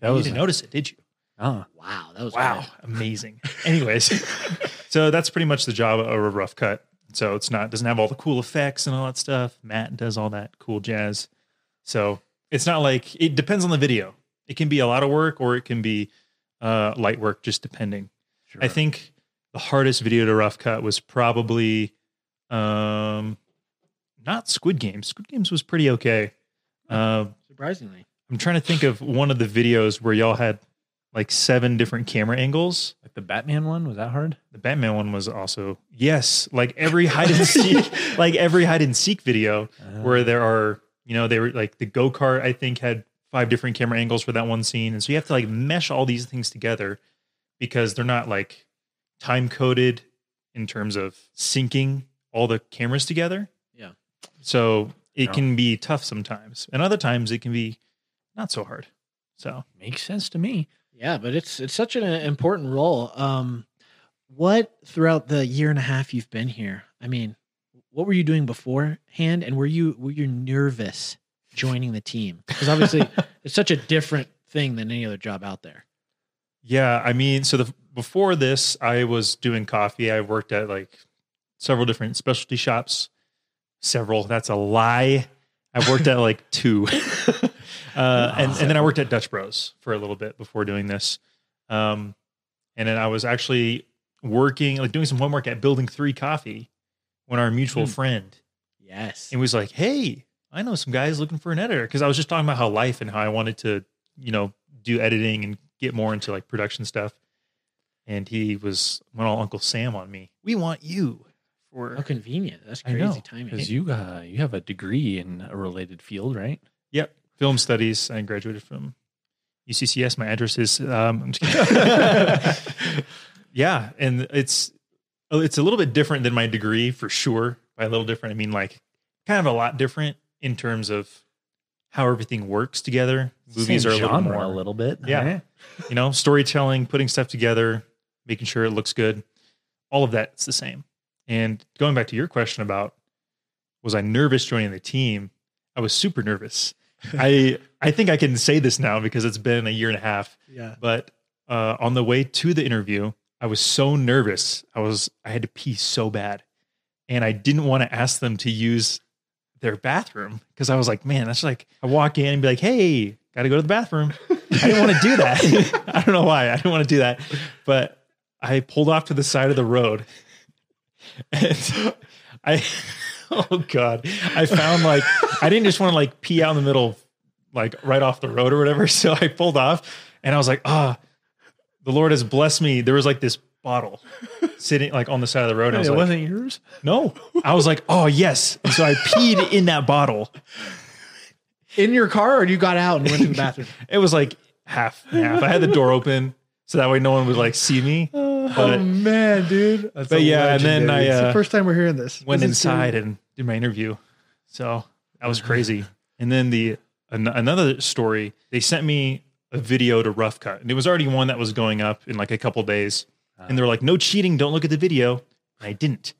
That you was- didn't notice it, did you? Oh, Wow, that was Wow, good. amazing. Anyways, so that's pretty much the job of a rough cut. So it's not doesn't have all the cool effects and all that stuff. Matt does all that cool jazz. So it's not like it depends on the video. It can be a lot of work or it can be uh, light work, just depending. sure. I think the hardest video to rough cut was probably um not Squid Games. Squid Games was pretty okay. Uh, Surprisingly, I'm trying to think of one of the videos where y'all had like seven different camera angles. like the Batman one was that hard? The Batman one was also yes, like every hide and seek, like every hide and seek video where there are, you know, they were like the go kart. I think had five different camera angles for that one scene, and so you have to like mesh all these things together because they're not like time coded in terms of syncing all the cameras together. Yeah. So it Yeah. can be tough sometimes, and other times it can be not so hard. So Makes sense to me. yeah, but it's it's such an important role. Um, what throughout the year and a half you've been here? I mean, what were you doing beforehand, and were you were you nervous joining the team? Because obviously, it's such a different thing than any other job out there. Yeah, I mean, so the before this, I was doing coffee. I worked at like several different specialty shops. Several, that's a lie. I worked at like two, uh, and and then I worked at Dutch Bros for a little bit before doing this. Um, and then I was actually working, like doing some homework at Building Three Coffee, when our mutual Hmm. friend Yes. it was like, "Hey, I know some guys looking for an editor." Because I was just talking about how life and how I wanted to, you know, do editing and get more into like production stuff. And he was went all Uncle Sam on me. We want you for How convenient. That's I crazy know timing. because you uh, you have a degree in a related field, right? yep film studies. I graduated from UCCS. My address is um, I'm just kidding. yeah, and it's oh, it's a little bit different than my degree for sure. By a little different, I mean like kind of a lot different in terms of how everything works together. Movies Same are a little more a little bit. Yeah. right? you know, storytelling, putting stuff together, making sure it looks good. All of that's the same. And going back to your question about was I nervous joining the team? I was super nervous. I I think I can say this now because it's been a year and a half, yeah. but uh, on the way to the interview, I was so nervous. I was I had to pee so bad, and I didn't want to ask them to use their bathroom because I was like, man, that's like I walk in and be like, hey, got to go to the bathroom. I didn't want to do that. I don't know why I didn't want to do that, but I pulled off to the side of the road, and I, oh god, I found like I didn't just want to like pee out in the middle, like right off the road or whatever. So I pulled off, and I was like, ah, the Lord has blessed me. There was like this bottle sitting like on the side of the road. and I was it like, wasn't yours. no. I was like, oh yes. And so I peed in that bottle. In your car, or you got out and went to the bathroom? It was like half and half. I had the door open so that way no one would like see me. But man, dude. but yeah, and then I It's the uh, first time we're hearing this. went This inside and did my interview. So that was crazy. And then the an- another story, they sent me a video to Rough Cut, and it was already one that was going up in like a couple days. And they were like, "No cheating, don't look at the video." And I didn't.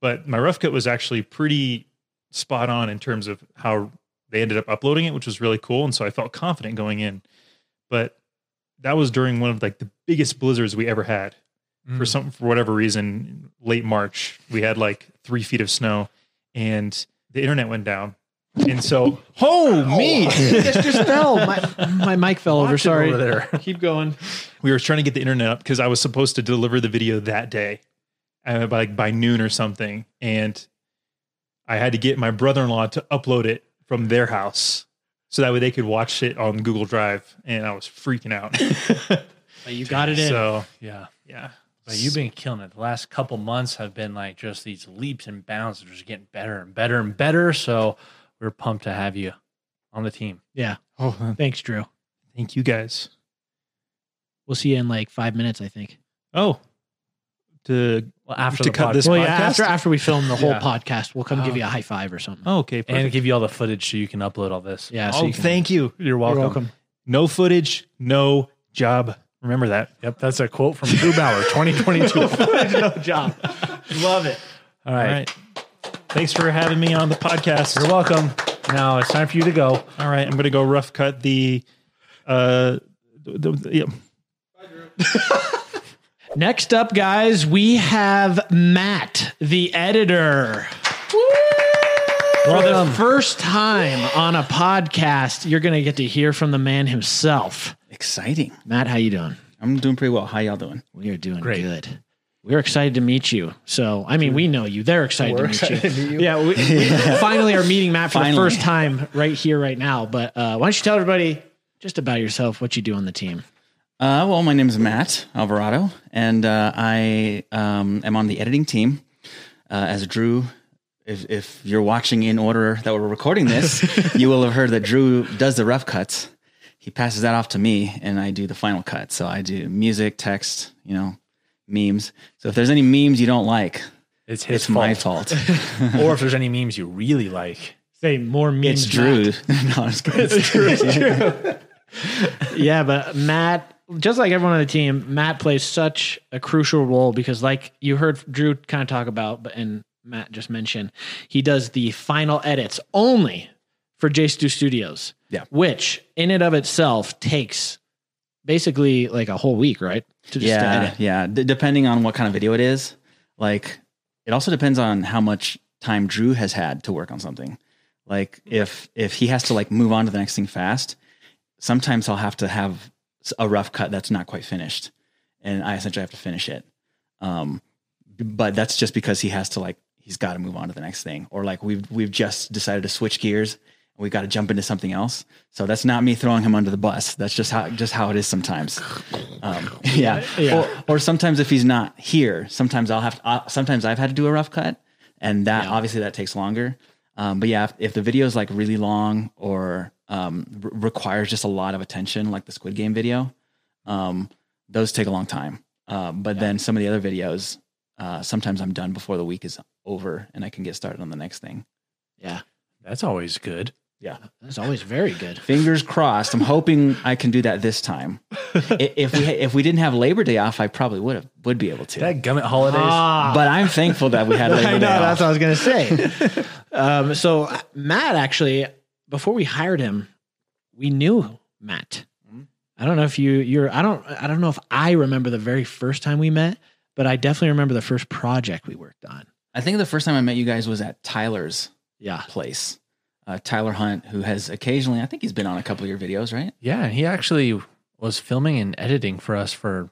But my Rough Cut was actually pretty spot on in terms of how they ended up uploading it, which was really cool. And so I felt confident going in. But that was during one of like the biggest blizzards we ever had for mm. some for whatever reason late march we had like three feet of snow and the internet went down and so oh me This just fell. My, my mic fell over. Watch it Sorry. over there. Keep going. we were trying to get the internet up because i was supposed to deliver the video that day uh, by like by noon or something and i had to get my brother-in-law to upload it from their house so that way they could watch it on google drive and i was freaking out But you got it in. so Yeah. yeah But you've been killing it. The last couple months have been like just these leaps and bounds. They're just getting better and better and better. So we're pumped to have you on the team. yeah. oh Thanks, Drew. thank you guys We'll see you in like five minutes, I think. oh to Well, after To the cut podcast. this Well, yeah, podcast? after after we film the whole Yeah. podcast, we'll come give Oh. you a oh. high five or something. Oh, okay. and give you all the footage so you can upload all this. yeah. So oh, you can, thank you. You're You're welcome. welcome. No footage, no job. Remember that. Yep, that's a quote from Drew Bauer, 2022. no job. Love it. All All right. Right. Thanks for having me on the podcast. You're welcome. Now it's time for you to go. All right. I'm going to go rough cut the. Uh, the, the- yeah. Next up, guys, we have Matt, the editor. For the first time on a podcast, you're going to get to hear from the man himself. Exciting. Matt, how you doing? I'm doing pretty well. How y'all doing? We are doing Great. good. We're excited to meet you. So, I mean, we know you. They're excited, to, meet you. Yeah, we, we finally are meeting Matt for Finally. the first time right here, right now. But uh, why don't you tell everybody just about yourself, what you do on the team? Uh, well, my name is Matt Alvarado, and uh, I um, am on the editing team. Uh, as Drew, if, if you're watching in order that we're recording this, you will have heard that Drew does the rough cuts. He passes that off to me, and I do the final cut. So I do music, text, you know, memes. So if there's any memes you don't like, It's his it's my fault. fault. or if there's any memes you really like. Say more memes. it's Drew. no, I'm just. It's Drew. yeah, but Matt, just like everyone on the team, Matt plays such a crucial role because, like you heard Drew kind of talk about, but and Matt just mentioned, he does the final edits only for J Stu Studios. Yeah. which in and of itself takes basically like a whole week, right? To just yeah, edit. yeah. D- depending on what kind of video it is, like it also depends on how much time Drew has had to work on something. Like if if he has to like move on to the next thing fast, sometimes I'll have to have a rough cut that's not quite finished, and I essentially have to finish it. Um, but that's just because he has to like he's got to move on to the next thing, or like we've we've just decided to switch gears. And We've got to jump into something else. So that's not me throwing him under the bus. That's just how just how it is sometimes. Um, yeah. Yeah. Or, or sometimes if he's not here, sometimes I'll have to, uh, sometimes I've had to do a rough cut and that obviously that takes longer. Um, but yeah, if, if the video is like really long or um, re- requires just a lot of attention, like the Squid Game video, um, those take a long time. Uh, but then some of the other videos, uh, sometimes I'm done before the week is over and I can get started on the next thing. yeah, That's always good. Yeah. that's always very good. Fingers crossed. I'm hoping I can do that this time. If we if we didn't have Labor Day off, I probably would have would be able to. That gummit holidays. Ah, but I'm thankful that we had Labor I know Day off. that's what I was gonna say. um, so Matt, actually, before we hired him, we knew Matt. I don't know if you you're I don't I don't know if I remember the very first time we met, but I definitely remember the first project we worked on. I think the first time I met you guys was at Tyler's Yeah. place. Uh, Tyler Hunt, who has occasionally, I think he's been on a couple of your videos, right? Yeah, he actually was filming and editing for us for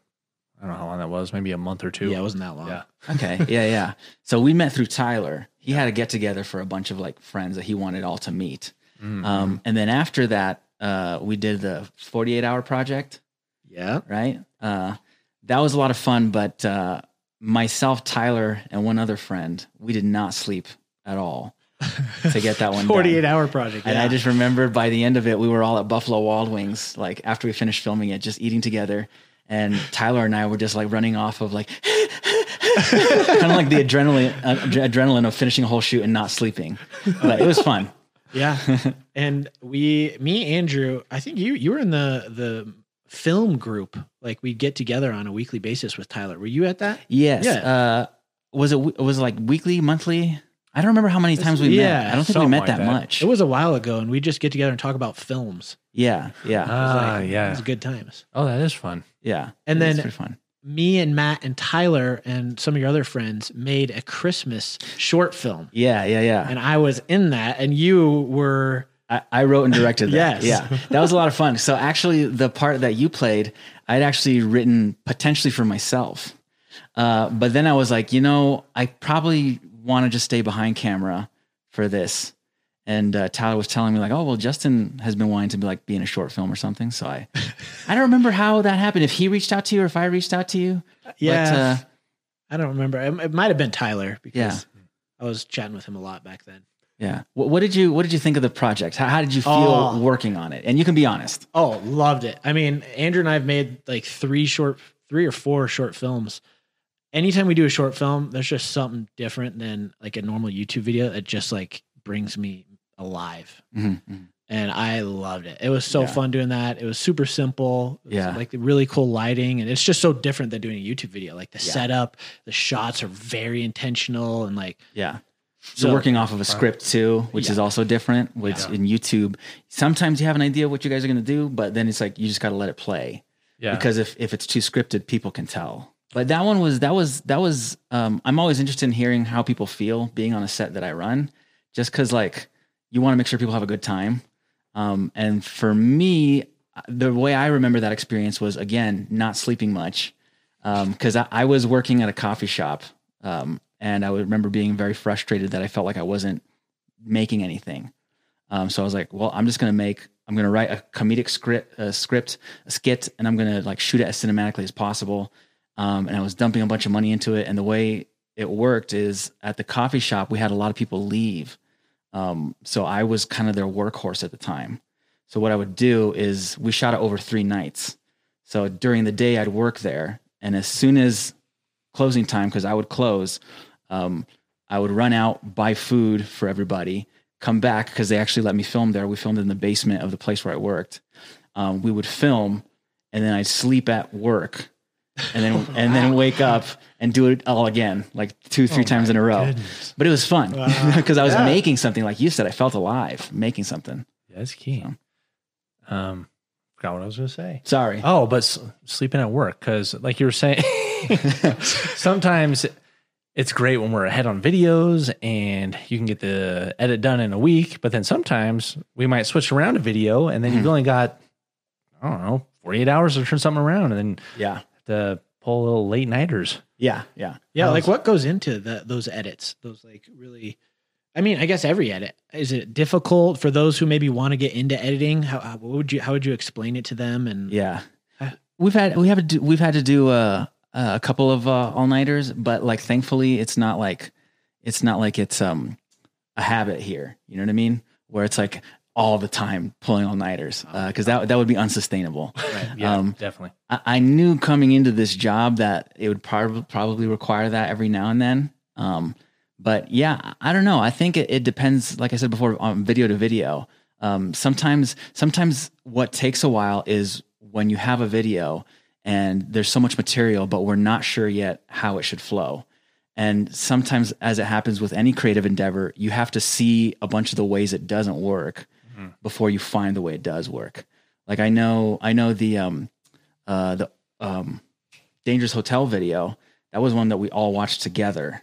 I don't know how long that was, maybe a month or two. Yeah, it wasn't that long. Yeah. Okay. Yeah, yeah. So we met through Tyler. He had a get together for a bunch of like friends that he wanted all to meet. Mm. Um, and then after that, uh, we did the 48 hour project, Yeah. right? Uh, that was a lot of fun, but uh, myself, Tyler, and one other friend, we did not sleep at all to get that one 48 done. hour project. And. I just remember by the end of it, we were all at Buffalo Wild Wings, like after we finished filming it, just eating together. And Tyler and I were just like running off of like, kind of like the adrenaline, uh, adrenaline of finishing a whole shoot and not sleeping. But it was fun. Yeah. and we, me, Andrew, I think you you were in the the film group. Like we get together on a weekly basis with Tyler. Were you at that? Yes. Yeah. Uh, was it was it like weekly, monthly? I don't remember how many times we yeah, met. I don't think we met like that, that. much. It was a while ago, and we just get together and talk about films. yeah, yeah, It Ah, like- yeah. it was good times. Oh, that is fun. yeah. And It then- pretty fun. Me and Matt and Tyler and some of your other friends made a Christmas short film, Yeah, yeah, yeah. and I was in that, and you were. I, I wrote and directed that. Yes. Yeah. That was a lot of fun. So actually the part that you played, I'd actually written potentially for myself. Uh, but then I was like, you know, I probably want to just stay behind camera for this. And uh, Tyler was telling me like, oh, well, Justin has been wanting to be like be in a short film or something. So I, I don't remember how that happened. If he reached out to you or if I reached out to you. Yeah, But, uh, I don't remember. It, it might have been Tyler because Yeah. I was chatting with him a lot back then. yeah. What, what did you What did you think of the project? How, how did you feel Oh. working on it? And you can be honest. Oh, loved it. I mean, Andrew and I have made like three short, three or four short films. Anytime we do a short film, there's just something different than like a normal YouTube video. It just like brings me alive. Mhm, mhm. And I loved it. It was so Yeah. fun doing that. It was super simple. Was, Yeah. Like the really cool lighting. And it's just so different than doing a YouTube video. Like the Yeah. setup, the shots are very intentional and like Yeah. So- You're working off of a script too, which Yeah. is also different. Which Yeah. in YouTube, sometimes you have an idea what you guys are going to do, but then it's like you just got to let it play Yeah. because if if it's too scripted, people can tell. But that one was that was that was. Um, I'm always interested in hearing how people feel being on a set that I run, just because like you want to make sure people have a good time. Um, and for me, the way I remember that experience was again not sleeping much because I, I was working at a coffee shop um, and I remember being very frustrated that I felt like I wasn't making anything. Um, so I was like, well, I'm just going to make, I'm going to write a comedic script, a script, a skit, and I'm going to like shoot it as cinematically as possible. Um, and I was dumping a bunch of money into it. And the way it worked is at the coffee shop, we had a lot of people leave. Um, so I was kind of their workhorse at the time. So what I would do is we shot it over three nights. So during the day, I'd work there. And as soon as closing time, because I would close, um, I would run out, buy food for everybody, come back because they actually let me film there. We filmed in the basement of the place where I worked. Um, we would film, and then I'd sleep at work, and then and then wake up and do it all again, like two, three times in a row. But it was fun because I was making something, like you said. I felt alive making something. Yeah, that's key. Um, forgot what I was going to say. Sorry. Oh, but s- sleeping at work because, like you were saying, sometimes it's great when we're ahead on videos and you can get the edit done in a week. But then sometimes we might switch around a video and then you've only got I don't know forty eight hours to turn something around and then Yeah. Have to pull little late nighters. Yeah. Yeah. Yeah, like what goes into the, those edits? Those like really, I mean, I guess every edit is it difficult for those who maybe want to get into editing? How, how what would you how would you explain it to them? And Yeah, we've had we have to do, we've had to do a a couple of uh, all nighters, but like thankfully it's not like it's not like it's um a habit here. You know what I mean? Where it's like all the time pulling all nighters because that that would be unsustainable. Yeah, Um, definitely. I, I knew coming into this job that it would prob- probably require that every now and then. Um, but yeah, I don't know. I think it, it depends. Like I said before, on video to video. Um, sometimes, sometimes what takes a while is when you have a video and there's so much material, but we're not sure yet how it should flow. And sometimes, as it happens with any creative endeavor, you have to see a bunch of the ways it doesn't work before you find the way it does work. Like I know, I know the um, uh, the um, Dangerous Hotel video. That was one that we all watched together. uh,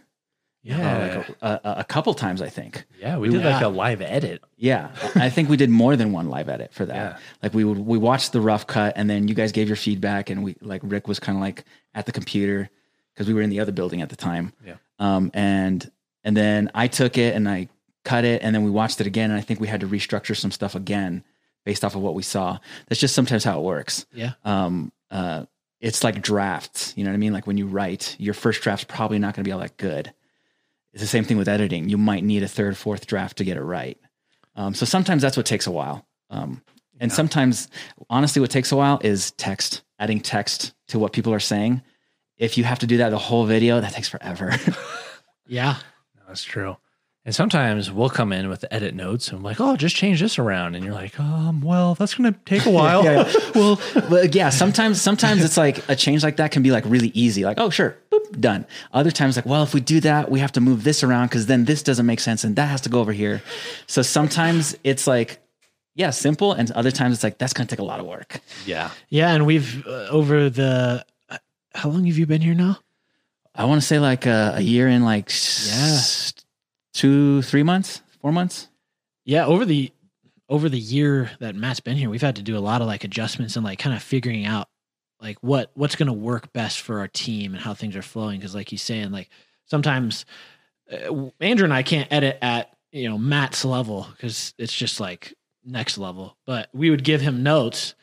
Yeah. like a, a, a couple times, I think. yeah. We did like a live edit. Yeah, I think we did more than one live edit for that. Yeah. Like we would we watched the rough cut, and then you guys gave your feedback, and we like Rick was kind of like at the computer because we were in the other building at the time. Yeah. Um, and and then I took it and I cut it, and then we watched it again, and I think we had to restructure some stuff again based off of what we saw. That's just sometimes how it works. Yeah. Um. Uh. It's like drafts. You know what I mean? Like when you write, your first draft's probably not going to be all that good. It's the same thing with editing. You might need a third, fourth draft to get it right. Um, so sometimes that's what takes a while. Um, and sometimes, honestly, what takes a while is text, adding text to what people are saying. If you have to do that the whole video, that takes forever. Yeah. That's true. And sometimes we'll come in with edit notes and I'm like, oh, just change this around. And you're like, um, well, that's going to take a while. yeah, yeah. Well, but yeah, sometimes sometimes it's like a change like that can be like really easy. Like, oh, sure, boop, done. Other times, like, well, if we do that, we have to move this around because then this doesn't make sense and that has to go over here. So sometimes it's like, yeah, simple, and other times it's like that's going to take a lot of work. yeah. Yeah. And we've, uh, over the, uh, how long have you been here now? I want to say like a, a year and like s- two, three months, four months. Yeah. Over the, over the year that Matt's been here, we've had to do a lot of like adjustments and like kind of figuring out like what what's going to work best for our team and how things are flowing. Because like he's saying, like sometimes uh, Andrew and I can't edit at you know Matt's level because it's just like next level. But we would give him notes,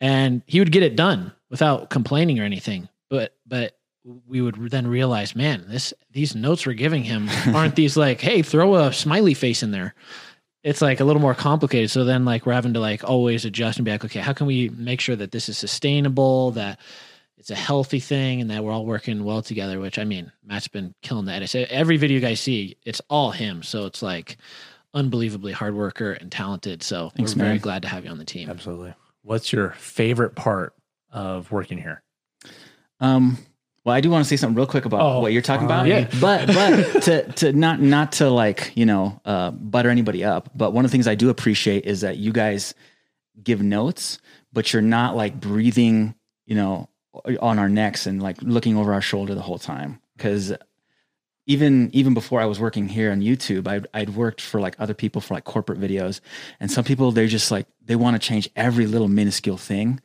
and he would get it done without complaining or anything. But but we would then realize, man, this these notes we're giving him aren't these like, hey, throw a smiley face in there it's like a little more complicated. So then like we're having to like always adjust and be like, okay, how can we make sure that this is sustainable, that it's a healthy thing, and that we're all working well together? Which I mean, Matt's been killing the edits. Every video you guys see, it's all him. So it's like unbelievably hard worker and talented. So Thanks, we're very glad to have you on the team. Absolutely. What's your favorite part of working here? Um, well, I do want to say something real quick about Oh, what you're talking about. yeah. But but to to not not to like you know uh, butter anybody up. But one of the things I do appreciate is that you guys give notes, but you're not like breathing, you know, on our necks and like looking over our shoulder the whole time. Because even even before I was working here on YouTube, I'd, I'd worked for like other people for like corporate videos, and some people they're just like they want to change every little minuscule thing,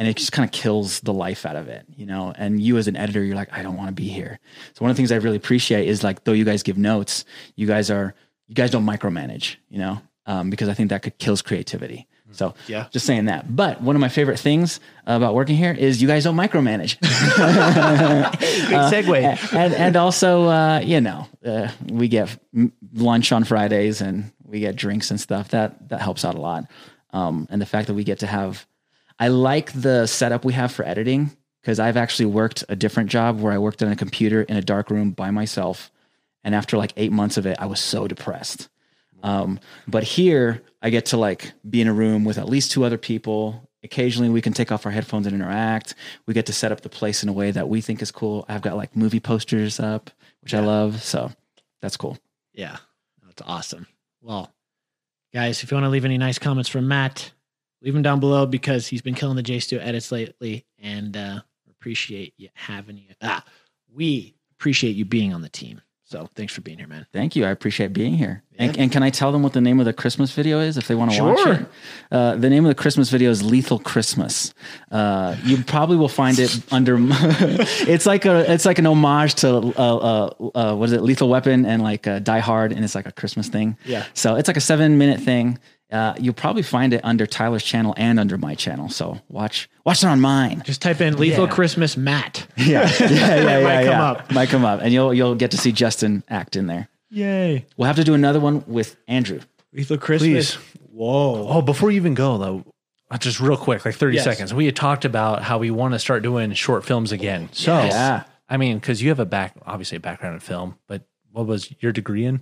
and it just kind of kills the life out of it, you know. And you as an editor, you're like, I don't want to be here. So one of the things I really appreciate is like though you guys give notes, you guys are you guys don't micromanage, you know, um, because I think that could kills creativity. So Yeah. just saying that. But one of my favorite things about working here is you guys don't micromanage. Big segue. and and also uh, you know uh, we get lunch on Fridays and we get drinks and stuff that that helps out a lot um, and the fact that we get to have I like the setup we have for editing because I've actually worked a different job where I worked on a computer in a dark room by myself and after like eight months of it I was so depressed um, but here I get to like be in a room with at least two other people. Occasionally we can take off our headphones and interact. We get to set up the place in a way that we think is cool. I've got like movie posters up, which I love. So that's cool. Yeah, that's awesome. Well, guys, if you want to leave any nice comments from Matt, leave them down below because he's been killing the J Stu edits lately, and uh, appreciate you having you. Ah, we appreciate you being on the team. So thanks for being here, man. Thank you. I appreciate being here. And, and can I tell them what the name of the Christmas video is if they want to watch it? Uh, the name of the Christmas video is Lethal Christmas. Uh, you probably will find it under. it's like a it's like an homage to uh, uh, uh, what is it? Lethal Weapon and like uh, Die Hard, and it's like a Christmas thing. Yeah. So it's like a seven minute thing. Uh, you'll probably find it under Tyler's channel and under my channel. So watch watch it on mine. Just type in "Lethal Christmas Matt." Yeah, yeah, yeah, yeah. might come up. Might come up, and you'll you'll get to see Justin act in there. Yay. We'll have to do another one with Andrew. Lethal Christmas. Please. Whoa. Oh, before you even go though, uh, just real quick, like 30 Yes. seconds. We had talked about how we want to start doing short films again. So, Yeah. I mean, because you have a back, obviously a background in film, but what was your degree in?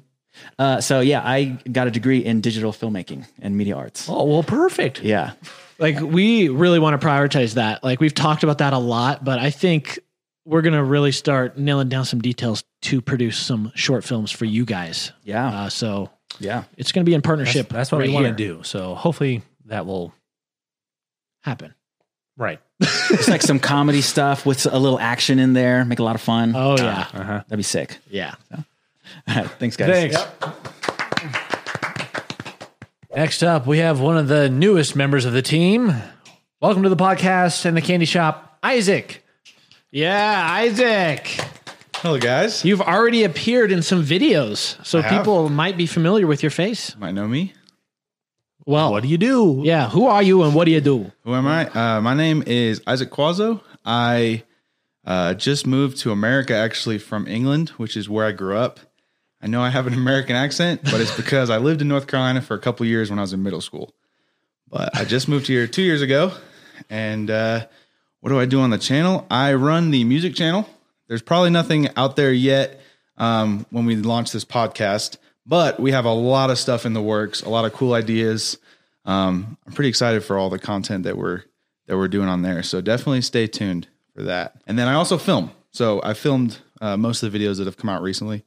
Uh, so yeah, I got a degree in digital filmmaking and media arts. Oh, well, perfect. Yeah, Like we really want to prioritize that. Like we've talked about that a lot, but I think we're gonna really start nailing down some details to produce some short films for you guys. yeah, Uh, so yeah. it's gonna be in partnership. that's what right we want to do. So hopefully that will happen. Right. It's like some comedy stuff with a little action in there. Make a lot of fun. Oh yeah, That'd be sick. yeah. Thanks, guys. Thanks. Next up, we have one of the newest members of the team. Welcome to the podcast and the candy shop, Isaac. Yeah, Isaac. Hello, guys. You've already appeared in some videos, so I have. people might be familiar with your face. Might know me. Well, What do you do? yeah, who are you and what do you do? Who am I? Uh, my name is Isaac Quazo. I uh, just moved to America, actually from England, which is where I grew up. I know I have an American accent, but it's because I lived in North Carolina for a couple years when I was in middle school. But I just moved here two years ago, and uh, what do I do on the channel? I run the music channel. There's probably nothing out there yet um, when we launch this podcast, but we have a lot of stuff in the works, a lot of cool ideas. Um, I'm pretty excited for all the content that we're that we're doing on there. So definitely stay tuned for that. And then I also film. So I filmed uh, most of the videos that have come out recently,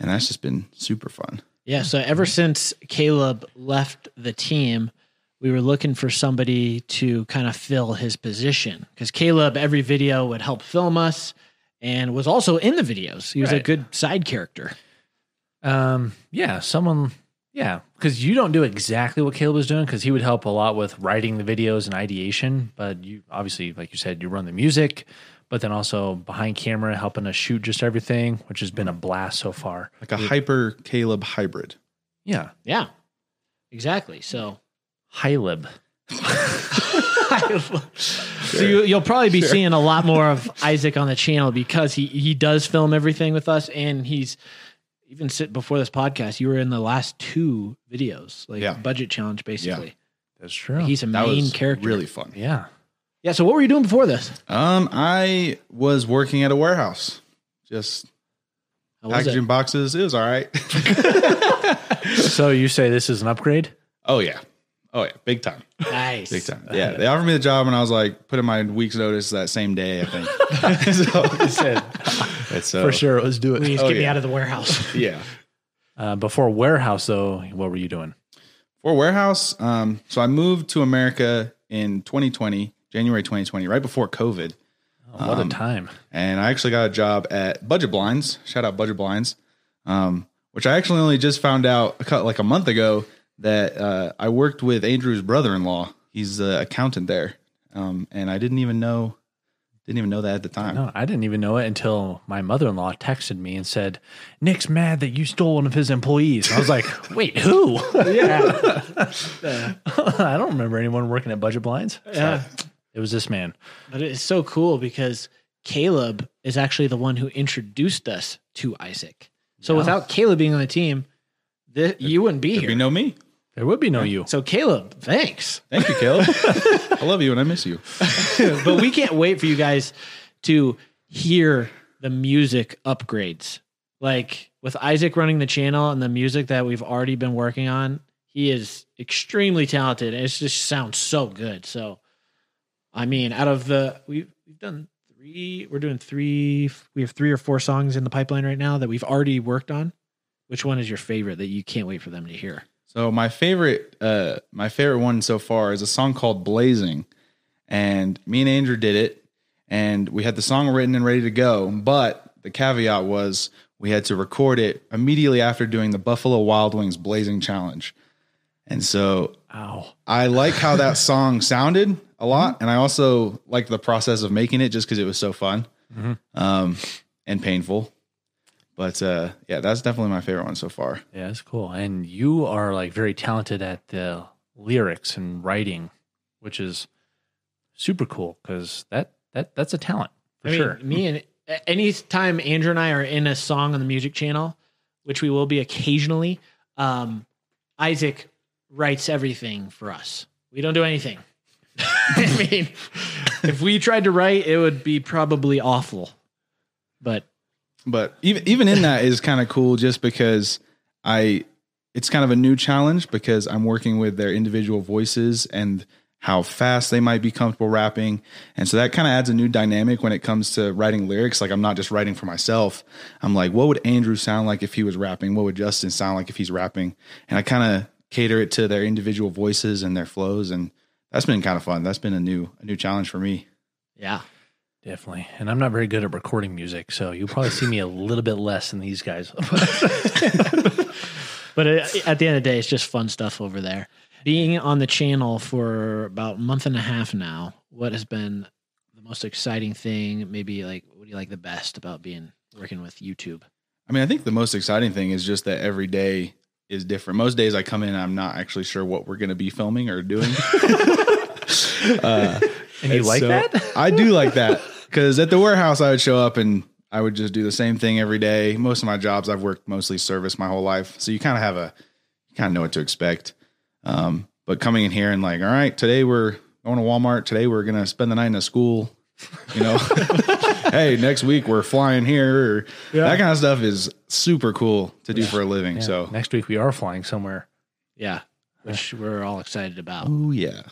and that's just been super fun. Yeah, so ever since Caleb left the team, we were looking for somebody to kind of fill his position because Caleb, every video would help film us and was also in the videos. He was a good side character. Um, yeah, someone, yeah, because you don't do exactly what Caleb was doing because he would help a lot with writing the videos and ideation. But you obviously, like you said, you run the music, but then also behind camera helping us shoot just everything, which has been a blast so far. Like a hyper Caleb hybrid. Yeah, Yeah, exactly. So, Hylib. so you, you'll probably be seeing a lot more of Isaac on the channel because he he does film everything with us, and he's even sit before this podcast. You were in the last two videos, like Yeah. budget challenge, basically. That's true. He's a That main was character. really fun. yeah. Yeah. So what were you doing before this? Um, I was working at a warehouse, just How was it? boxes. It was all right. So you say this is an upgrade? oh yeah, oh yeah, big time, Nice. big time. Yeah, they offered me the job, and I was like, put in my week's notice that same day. I think. so it's uh, For sure, let's do Please it. Oh, get me out of the warehouse. Yeah. Uh, before warehouse, though, what were you doing? For warehouse, um, so I moved to America in 2020, January 2020, right before COVID, Oh, what a time! and I actually got a job at Budget Blinds. Shout out Budget Blinds, um, which I actually only just found out like a month ago that uh, I worked with Andrew's brother-in-law. He's the accountant there, um, and I didn't even know didn't even know that at the time. No, I didn't even know it until my mother-in-law texted me and said, "Nick's mad that you stole one of his employees." I was like, "Wait, who?" yeah. I don't remember anyone working at Budget Blinds. So, Yeah. It was this man. But it's so cool because Caleb is actually the one who introduced us to Isaac. So without Caleb being on the team, th- you wouldn't be There'd here. be no me. There would be no you. so Caleb, thanks. Thank you, Caleb. I love you and I miss you. but we can't wait for you guys to hear the music upgrades. Like with Isaac running the channel and the music that we've already been working on, he is extremely talented. It just sounds so good. So, I mean, out of the we've we've done three, we're doing three. We have three or four songs in the pipeline right now that we've already worked on. Which one is your favorite that you can't wait for them to hear? So my favorite, uh, my favorite one so far is a song called "Blazing," and me and Andrew did it, and we had the song written and ready to go. But the caveat was we had to record it immediately after doing the Buffalo Wild Wings Blazing Challenge, and so Ow. I like how that song sounded a lot, and I also liked the process of making it just because it was so fun um, and painful. But uh, yeah, that's definitely my favorite one so far. Yeah, that's cool. And you are like very talented at the lyrics and writing, which is super cool because that that that's a talent for I mean, sure. me and anytime Andrew and I are in a song on the music channel, which we will be occasionally, um, Isaac writes everything for us. We don't do anything. I mean, if we tried to write, it would be probably awful. But but even even in that is kind of cool just because I it's kind of a new challenge because I'm working with their individual voices and how fast they might be comfortable rapping. And so that kind of adds a new dynamic when it comes to writing lyrics. Like I'm not just writing for myself. I'm like, what would Andrew sound like if he was rapping? What would Justin sound like if he's rapping? And I kind of cater it to their individual voices and their flows and that's been kind of fun. That's been a new a new challenge for me. Yeah. Definitely. And I'm not very good at recording music, so you'll probably see me a little bit less than these guys. But it, at the end of the day, it's just fun stuff over there. Being on the channel for about a month and a half now, what has been the most exciting thing? Maybe like, what do you like the best about being working with YouTube? I mean, I think the most exciting thing is just that every day is different. Most days I come in, I'm not actually sure what we're going to be filming or doing. uh, and you like so that? I do like that because at the warehouse, I would show up and I would just do the same thing every day. Most of my jobs, I've worked mostly service my whole life, so you kind of have a, you kind of know what to expect. Um, but coming in here and like, all right, today we're going to Walmart. Today we're gonna spend the night in a school. You know, hey, next week we're flying here. Or, That kind of stuff is super cool to do for a living. Yeah. So, next week we are flying somewhere. Yeah. Which we're all excited about. oh yeah,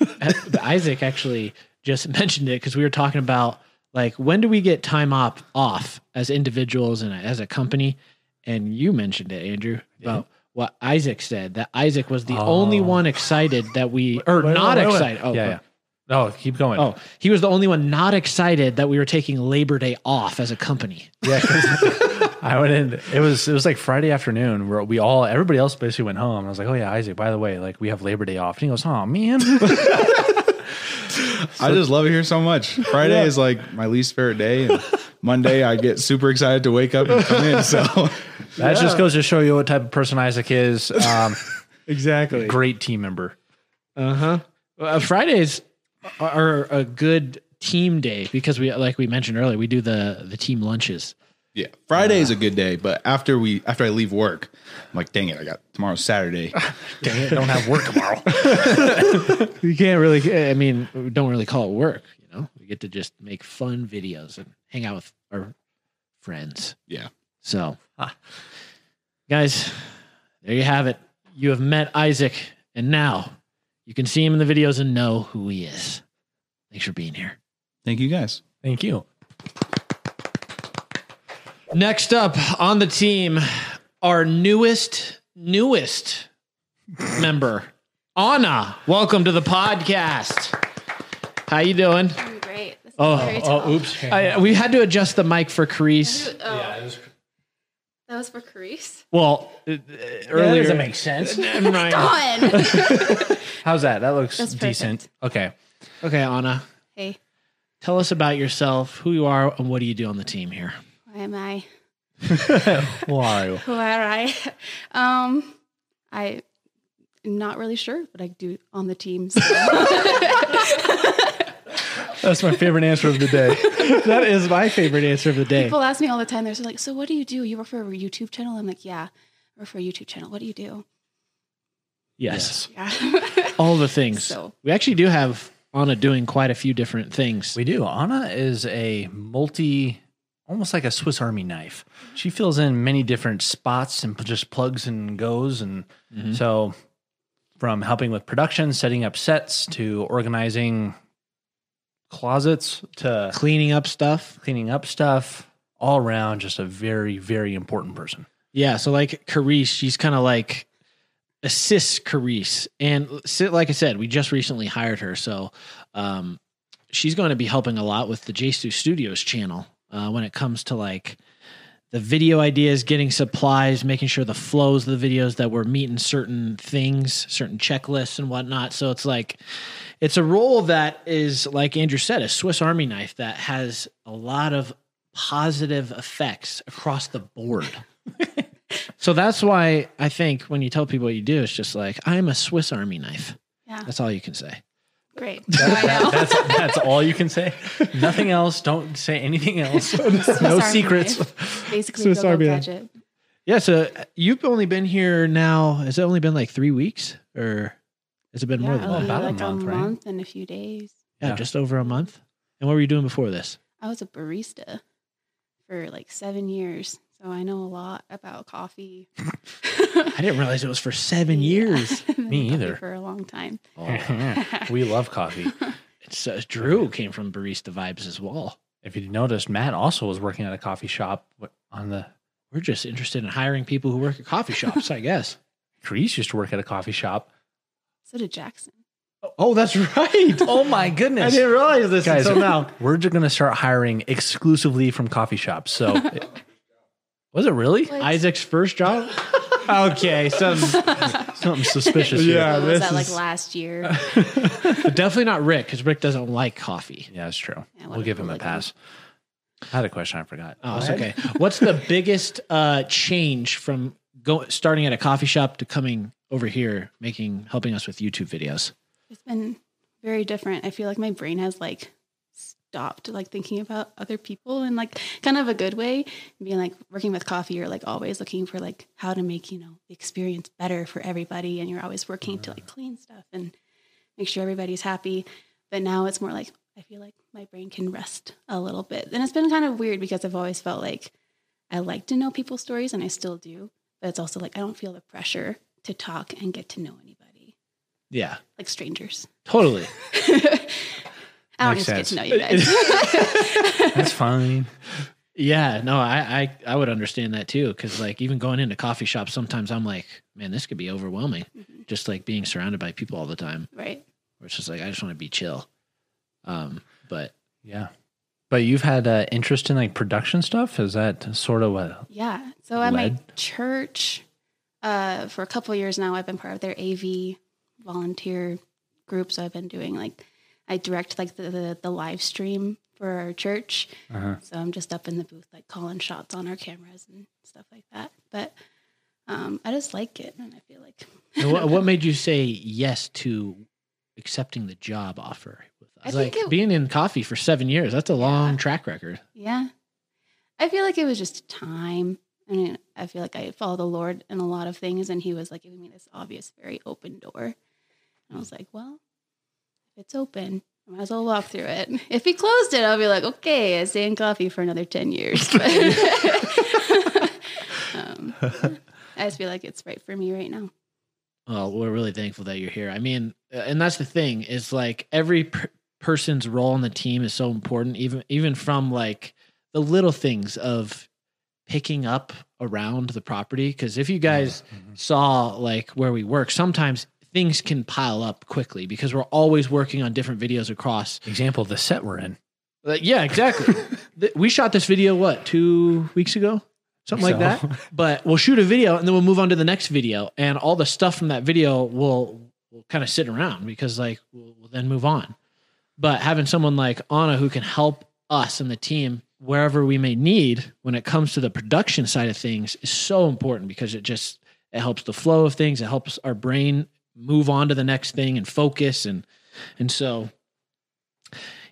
Isaac actually just mentioned it because we were talking about like when do we get time op off as individuals and as a company, and you mentioned it, Andrew, about what Isaac said that Isaac was the only Oh. one excited that we or Wait, not wait, wait. excited. Oh, yeah, oh. No, keep going. Oh, he was the only one not excited that we were taking Labor Day off as a company. Yeah, 'cause I went in. It was it was like Friday afternoon where we all everybody else basically went home. I was like, oh yeah, Isaac. By the way, like we have Labor Day off. And he goes, oh man. I just love it here so much. Friday is like my least favorite day, and Monday I get super excited to wake up and come in. So, that just goes to show you what type of person Isaac is. Um, Exactly. great team member. Uh-huh. Uh, Fridays are a good team day because we, like we mentioned earlier, we do the the team lunches. yeah, Friday is a good day, but after we after I leave work, I'm like, dang it, I got tomorrow's Saturday. Dang it, don't have work tomorrow. You can't really, I mean, we don't really call it work. You know, we get to just make fun videos and hang out with our friends. Yeah. So, Ah. guys, there you have it. You have met Isaac, and now you can see him in the videos and know who he is. Thanks for being here. Thank you guys. Thank you. Next up on the team, our newest, newest member, Anna. Welcome to the podcast. How you doing? I'm great. This is Oh, very oh, oops. I, we had to adjust the mic for Carice. Oh, that was for Carice. Well, uh, earlier. doesn't make sense. Never mind. On. How's that? That looks That's decent. Okay. Okay, Anna, hey, tell us about yourself, who you are, and what do you do on the team here? why am I? Who are you? Who are I? Um, I am not really sure what I do on the team. so- That's my favorite answer of the day. that is my favorite answer of the day. People ask me all the time. They're like, "So what do you do? You work for a YouTube channel?" I'm like, "Yeah, I work for a YouTube channel. What do you do?" Yes, Yeah. all the things. So- we actually do have Anna doing quite a few different things. We do. Anna is a multi, almost like a Swiss Army knife. She fills in many different spots and just plugs and goes. And mm-hmm. so, from helping with production, setting up sets, to organizing closets, to Cleaning up stuff. cleaning up stuff, all around, just a very, very important person. Yeah, so like Carice, she's kind of like assists Carice, and like I said, we just recently hired her, so um, she's going to be helping a lot with the J Stu Studios channel uh, when it comes to like the video ideas, getting supplies, making sure the flows of the videos that we're meeting certain things, certain checklists and whatnot. So it's like it's a role that is like Andrew said, a Swiss Army knife that has a lot of positive effects across the board. so that's why I think when you tell people what you do, it's just like I'm a Swiss Army knife. yeah, That's all you can say. great. I know. That's that's all you can say. Nothing else. Don't say anything else. no Army secrets. knife. Basically, Swiss go Army go gadget. Yeah. So you've only been here now. Has it only been like three weeks, or has it been more than it'll that? be about a like month, a right? month and a few days. Yeah, Yeah. just over a month. And what were you doing before this? I was a barista for like seven years, so I know a lot about coffee. I didn't realize it was for seven years. Me either. For a long time. we love coffee. It's, uh, Drew came from barista vibes as well. If you noticed, Matt also was working at a coffee shop on the. We're just interested in hiring people who work at coffee shops, I guess. Carice used to work at a coffee shop. So did Jackson. Oh, that's right. Oh my goodness. I didn't realize this Guys, until now. we're just going to start hiring exclusively from coffee shops. So, was it really? Isaac's first job. okay, so Something suspicious. here. Yeah. was this that like is- last year? but definitely not Rick because Rick doesn't like coffee. Yeah, that's true. Yeah, we'll give him a whatever, pass. I had a question I forgot. Oh, it's okay. What's the biggest uh, change from go starting at a coffee shop to coming over here, making helping us with YouTube videos? It's been very different. I feel like my brain has like stopped like thinking about other people in like kind of a good way. Being like working with coffee, you're like always looking for like how to make, you know, the experience better for everybody and you're always working to like mm. clean stuff and make sure everybody's happy. But now it's more like I feel like my brain can rest a little bit. And it's been kind of weird because I've always felt like I like to know people's stories and I still do. But it's also like I don't feel the pressure to talk and get to know anybody. Yeah, Like strangers. totally. I don't Makes need to get to know you guys. That's fine. Yeah, no, I I, I would understand that too because like even going into coffee shops, sometimes I'm like, man, this could be overwhelming. Just like being surrounded by people all the time, right. where it's just like I just want to be chill. Um, but Yeah. But you've had uh, interest in like production stuff? Is that sort of what? Yeah. So at my church, uh, for a couple of years now, I've been part of their AV volunteer group. So I've been doing like I direct like the the, the live stream for our church. Uh-huh. So I'm just up in the booth like calling shots on our cameras and stuff like that. But um, I just like it, and I feel like what, what made you say yes to accepting the job offer? With us? I like think it- being in coffee for seven years, that's a long Yeah. track record. Yeah. I feel like it was just time. I mean, I feel like I follow the Lord in a lot of things, and He was like giving me this obvious, very open door. And I was like, well, if it's open, I might as well walk through it. If He closed it, I'll be like, okay, I stay in coffee for another 10 years. But um, I just feel like it's right for me right now. Well, we're really thankful that you're here. I mean, uh, and that's the thing is like every per- person's role on the team is so important, even even from like the little things of picking up around the property. Because if you guys saw like where we work, sometimes things can pile up quickly because we're always working on different videos across. Example, the set we're in. Uh, yeah, exactly. We shot this video what two weeks ago, something like So. that. But we'll shoot a video and then we'll move on to the next video, and all the stuff from that video will will kind of sit around because like we'll, we'll then move on. But having someone like Anna who can help us and the team wherever we may need when it comes to the production side of things is so important because it just it helps the flow of things. It helps our brain move on to the next thing and focus and and so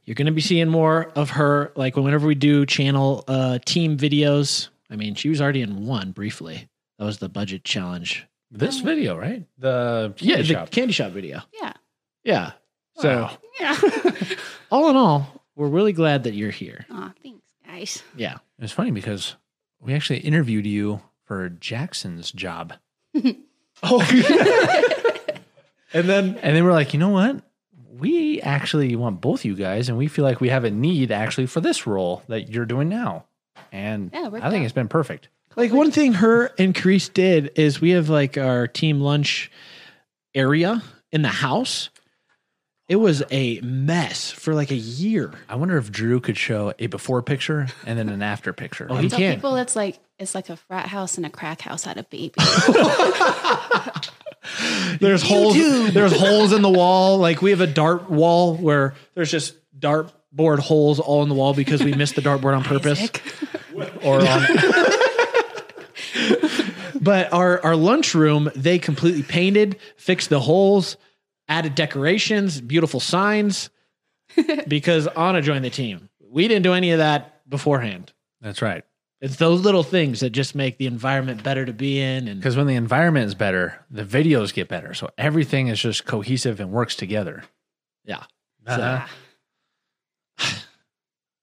you're going to be seeing more of her like whenever we do channel uh team videos i mean she was already in one briefly that was the budget challenge This video, right? The yeah candy the shop. candy shop video Yeah. yeah so Yeah. all in all we're really glad that you're here Aw, thanks, guys. yeah It's funny because we actually interviewed you for Jackson's job. and then And then we're like, you know what? We actually want both you guys, and we feel like we have a need actually for this role that you're doing now. And Yeah, I think out. it's been perfect. like one thing her and Carice did is we have like our team lunch area in the house it was a mess for like a year I wonder if Drew could show a before picture and then an after picture. Oh, I he tell can. people it's like it's like a frat house and a crack house had a baby. There's holes. There's holes in the wall. Like we have a dart wall where there's just dartboard holes all in the wall because we missed the dartboard on purpose. Or on. but our our lunchroom, they completely painted, fixed the holes, added decorations, beautiful signs. because Anna joined the team. We didn't do any of that beforehand. That's right. It's those little things that just make the environment better to be in. And Because when the environment is better, the videos get better. So everything is just cohesive and works together. yeah, Uh-huh.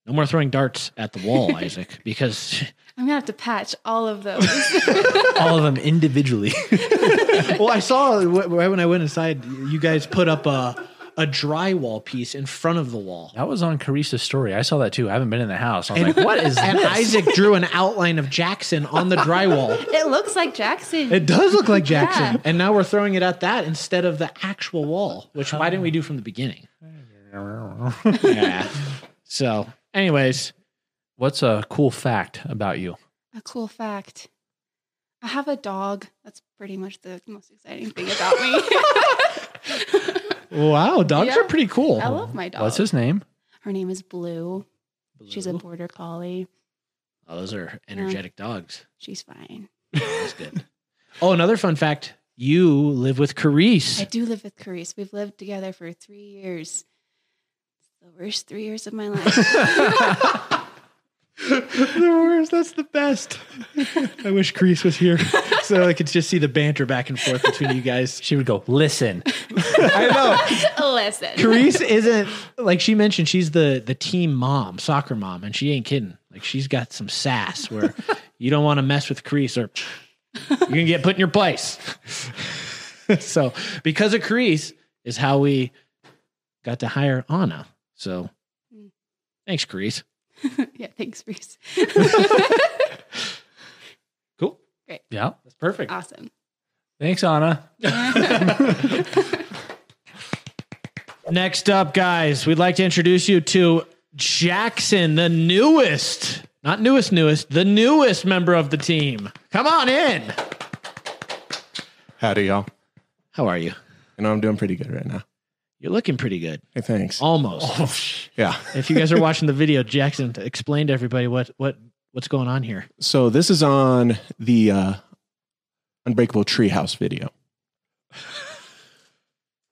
no more throwing darts at the wall, Isaac, because I'm gonna have to patch all of those. All of them individually. well, I saw right when I went inside, you guys put up a a drywall piece in front of the wall. That was on Carice's story. I saw that too. I haven't been in the house. I was like, what is And this? Isaac drew an outline of Jackson on the drywall. It looks like Jackson. It does look like Jackson. Yeah. And now we're throwing it at that instead of the actual wall, which why didn't we do from the beginning? yeah. So, anyways, What's a cool fact about you? a cool fact. I have a dog. That's pretty much the most exciting thing about me. Wow, dogs Yeah. are pretty cool. I love my dog. What's his name? Her name is Blue. She's a Blue. border collie. Oh, those are energetic dogs. She's fine. That's good. oh, another fun fact. You live with Carice. I Carice. do live with Carice. We've lived together for three years. It's the worst three years of my life. the worst. That's the best. I wish Carice was here so I could just see the banter back and forth between you guys. She would go, listen. I know. Listen. Carice isn't like she mentioned. She's the the team mom, soccer mom, and she ain't kidding. Like she's got some sass where you don't want to mess with Carice or you're gonna get put in your place. so because of Carice is how we got to hire Anna. So mm. thanks, Carice. yeah, thanks, Bruce. Cool. Great. Yeah. That's perfect. Awesome. Thanks, Anna. Next up, guys, we'd like to introduce you to Jackson, the newest, not newest, newest, the newest member of the team. Come on in. Howdy, y'all. How are you? You know, I'm doing pretty good right now. You're looking pretty good. Hey, thanks. Almost. Yeah. if you guys are watching the video, Jackson, explain to everybody what what what's going on here. So this is on the uh, Unbreakable Treehouse video.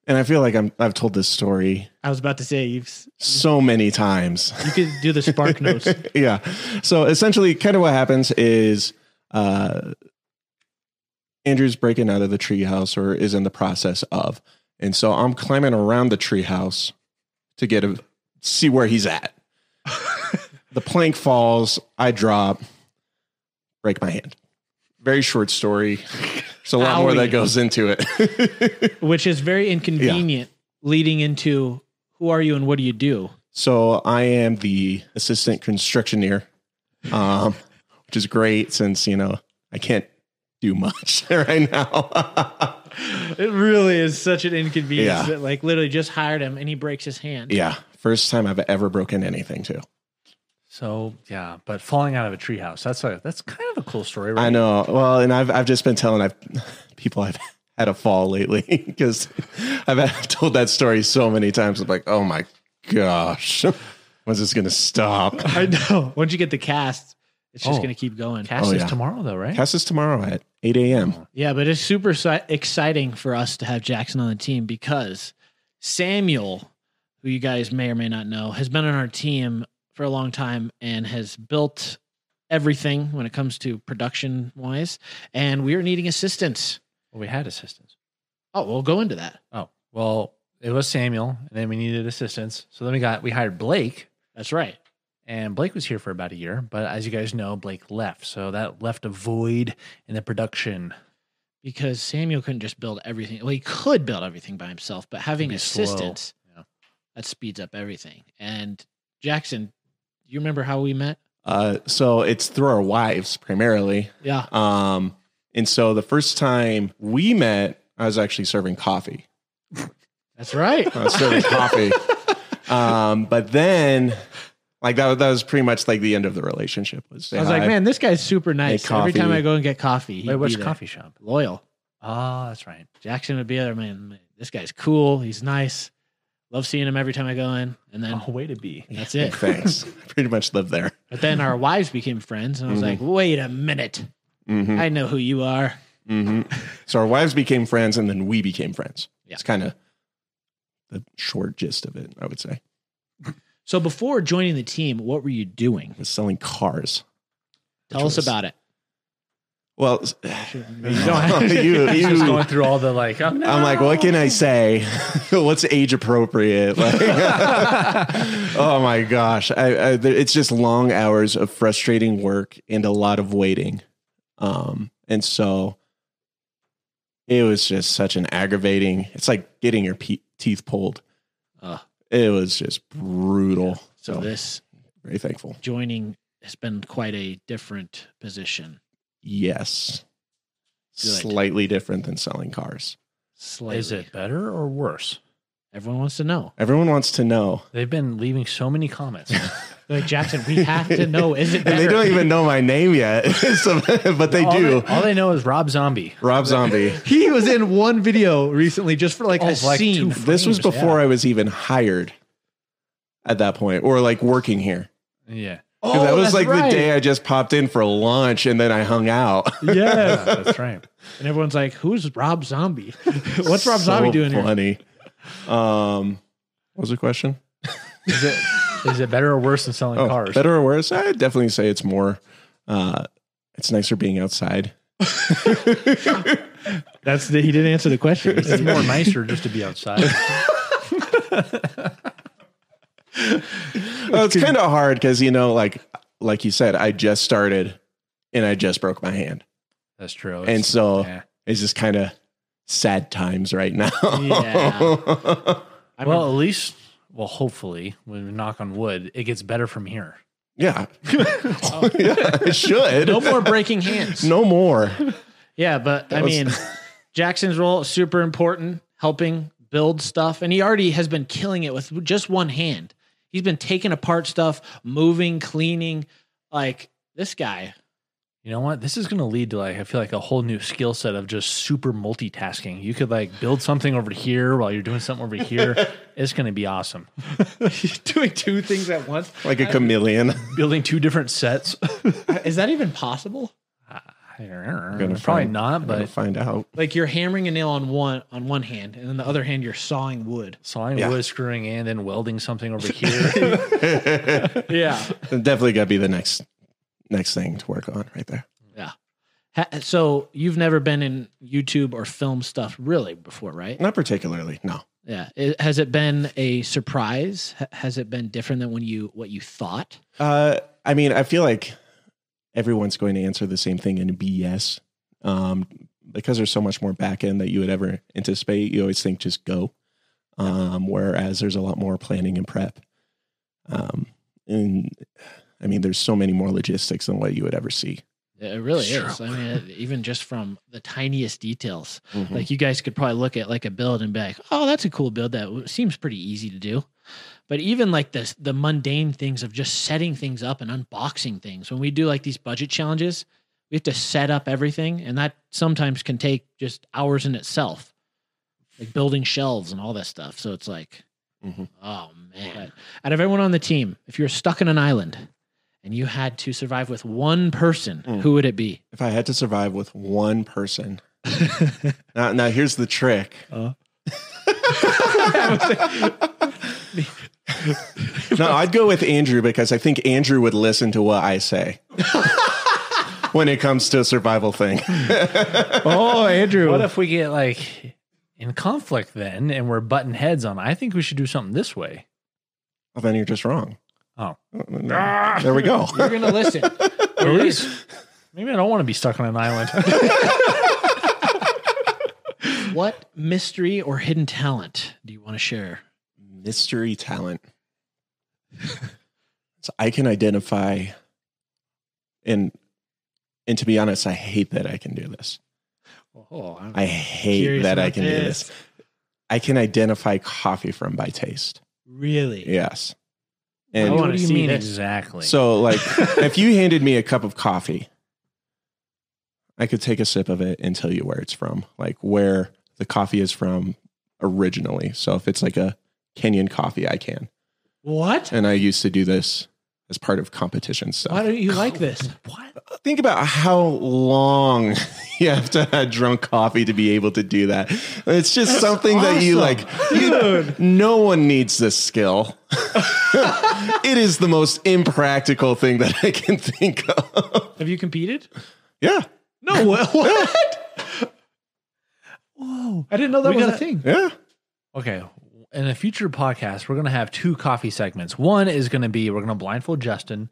And I feel like I'm, I've told this story I was about to say you've so many times. you could do the SparkNotes. yeah. So essentially, kind of what happens is uh, Andrew's breaking out of the treehouse or is in the process of. And so I'm climbing around the treehouse to get a see where he's at. the plank falls, I drop, break my hand. Very short story. There's a lot more that goes into it. which is very inconvenient leading into who are you and what do you do? So I am the assistant constructioneer, um, which is great since you know I can't do much right now. It really is such an inconvenience. Yeah. that, like literally just hired him and he breaks his hand. yeah, first time I've ever broken anything too. So yeah, but falling out of a treehouse. That's a that's kind of a cool story, right? I know. Well, and I've I've just been telling I've people I've had a fall lately because I've had, told that story so many times. I'm like, oh my gosh, when's this gonna stop? I know. Once you get the cast, it's just Oh. going to keep going. Cast Oh, is yeah. tomorrow though, right? Cast is tomorrow at 8 a.m. Yeah, but it's super si- exciting for us to have Jackson on the team because Samuel, who you guys may or may not know, has been on our team for a long time and has built everything when it comes to production wise. And we are needing assistance. Well, we had assistance. Oh, we'll go into that. Oh well, it was Samuel, and then we needed assistance. So then we got we hired Blake, That's right. And Blake was here for about a year. But as you guys know, Blake left, so that left a void in the production. Because Samuel couldn't just build everything. Well, he could build everything by himself, but having assistance Yeah. that speeds up everything. And Jackson, you remember how we met? Uh, so it's through our wives primarily. Yeah. Um, and so the first time we met, I was actually serving coffee. That's right. I was serving coffee. Um, but then, like that, was- that was pretty much like the end of the relationship. Was I was like, man, this guy's super nice. Every time. I go and get coffee, he'd Wait, which be there. coffee shop? Loyal. Oh, that's right. Jackson would be there, man. man, This guy's cool. He's nice. Love seeing him every time I go in. And then Oh, way to be. that's it. thanks. I pretty much lived there. But then our wives became friends, and I was like, wait a minute. Mhm. I know who you are. hmm So our wives became friends, and then we became friends. Yeah. It's kind of the short gist of it, I would say. So before joining the team, what were you doing? Was selling cars. Tell us was- about it. Well, You don't you, He's just going through all the like. Oh, no. I'm like, what can I say? What's age appropriate? Like, oh my gosh, I, I, it's just long hours of frustrating work and a lot of waiting, um, and so it was just such an aggravating. It's like getting your pe- teeth pulled It was just brutal. so So this very thankful. joining has been quite a different position. Yes. Good. Slightly different than selling cars. Slightly. Is it better or worse? Everyone wants to know. Everyone wants to know. They've been leaving so many comments. Like Jackson, we have to know. Is it And they don't even know my name yet. So- but they all do. They, all they know is Rob Zombie. Rob Zombie. He was in one video recently just for like Oh, a like scene. two This was before yeah. I was even hired at that point or like working here. Yeah. 'Cause that was like the day I just popped in for lunch and then I hung out. Yeah. Yeah, that's right. And everyone's like, who's Rob Zombie? What's Rob So Zombie doing here? funny. Um, what was the question? Is it is it better or worse than selling Oh, cars? better or worse? I'd definitely say it's more. Uh, it's nicer being outside. That's the, he didn't answer the question. It's more nicer just to be outside. Well, it's kind of hard because you know, like like you said, I just started and I just broke my hand, That's true. and so yeah. it's just kind of sad times right now. Yeah. I well, at least, well, hopefully, when we knock on wood, it gets better from here. yeah, yeah, it should. no more breaking hands. No more. Yeah, but I was- mean, Jackson's role is super important, helping build stuff, and he already has been killing it with just one hand. He's been taking apart stuff, moving, cleaning. Like this guy. You know what? This is going to lead to like I feel like a whole new skill set of just super multitasking. You could like build something over here while you're doing something over here. it's going to be awesome. Doing two things at once. Like a chameleon. Building two different sets. Is that even possible? Probably find- not, We're gonna but find out. Like you're hammering a nail on one on one hand, and then the other hand you're sawing wood. sawing Yeah. wood, screwing in, then welding something over here. Yeah. Definitely got to be the next next thing to work on right there. Yeah. Ha- So you've never been in YouTube or film stuff really before, right? Not particularly. No. Yeah. It- has it been a surprise? Ha- Has it been different than when you what you thought? Uh, I mean, I feel like everyone's going to answer the same thing and be yes. Um, because there's so much more back end that you would ever anticipate. You always think just go. Um, whereas there's a lot more planning and prep. Um, and I mean, there's so many more logistics than what you would ever see. It really Sure. is. I mean, even just from the tiniest details. Mhm. Like you guys could probably look at like a build and be like, "Oh, that's a cool build. That seems pretty easy to do." But even like the the mundane things of just setting things up and unboxing things. When we do like these budget challenges, we have to set up everything, and that sometimes can take just hours in itself, like building shelves and all that stuff. So it's like, Mhm. oh man! Out of everyone on the team, if you're stuck on an island and you had to survive with one person, Mm. who would it be? If I had to survive with one person, now, now here's the trick. no, I'd go with Andrew because I think Andrew would listen to what I say when it comes to a survival thing. Oh, Andrew. what if we get like in conflict then and we're butting heads on? I think we should do something this way. well, then you're just wrong. Oh. There we go. You're gonna listen. At least maybe I don't want to be stuck on an island. what mystery or hidden talent do you want to share? Mystery talent. so I can identify and and to be honest, I hate that I can do this. Oh, I'm hate that I about can do this. I can identify coffee from by taste. Really? Yes. I And wanna what do you mean this. exactly? so like if you handed me a cup of coffee, I could take a sip of it and tell you where it's from, like where the coffee is from originally. So if it's like a Kenyan coffee, I can. What? And I used to do this as part of competition stuff. Why don't you like oh, this? what? Think about how long you have to have drunk coffee to be able to do that. It's just something that you like. You, no one needs this skill. it is the most impractical thing that I can think of. Have you competed? Yeah, No. What? what? Whoa! I didn't know that We was a gotta- thing. yeah. Okay. In a future podcast, we're going to have two coffee segments. One is going to be we're going to blindfold Justin,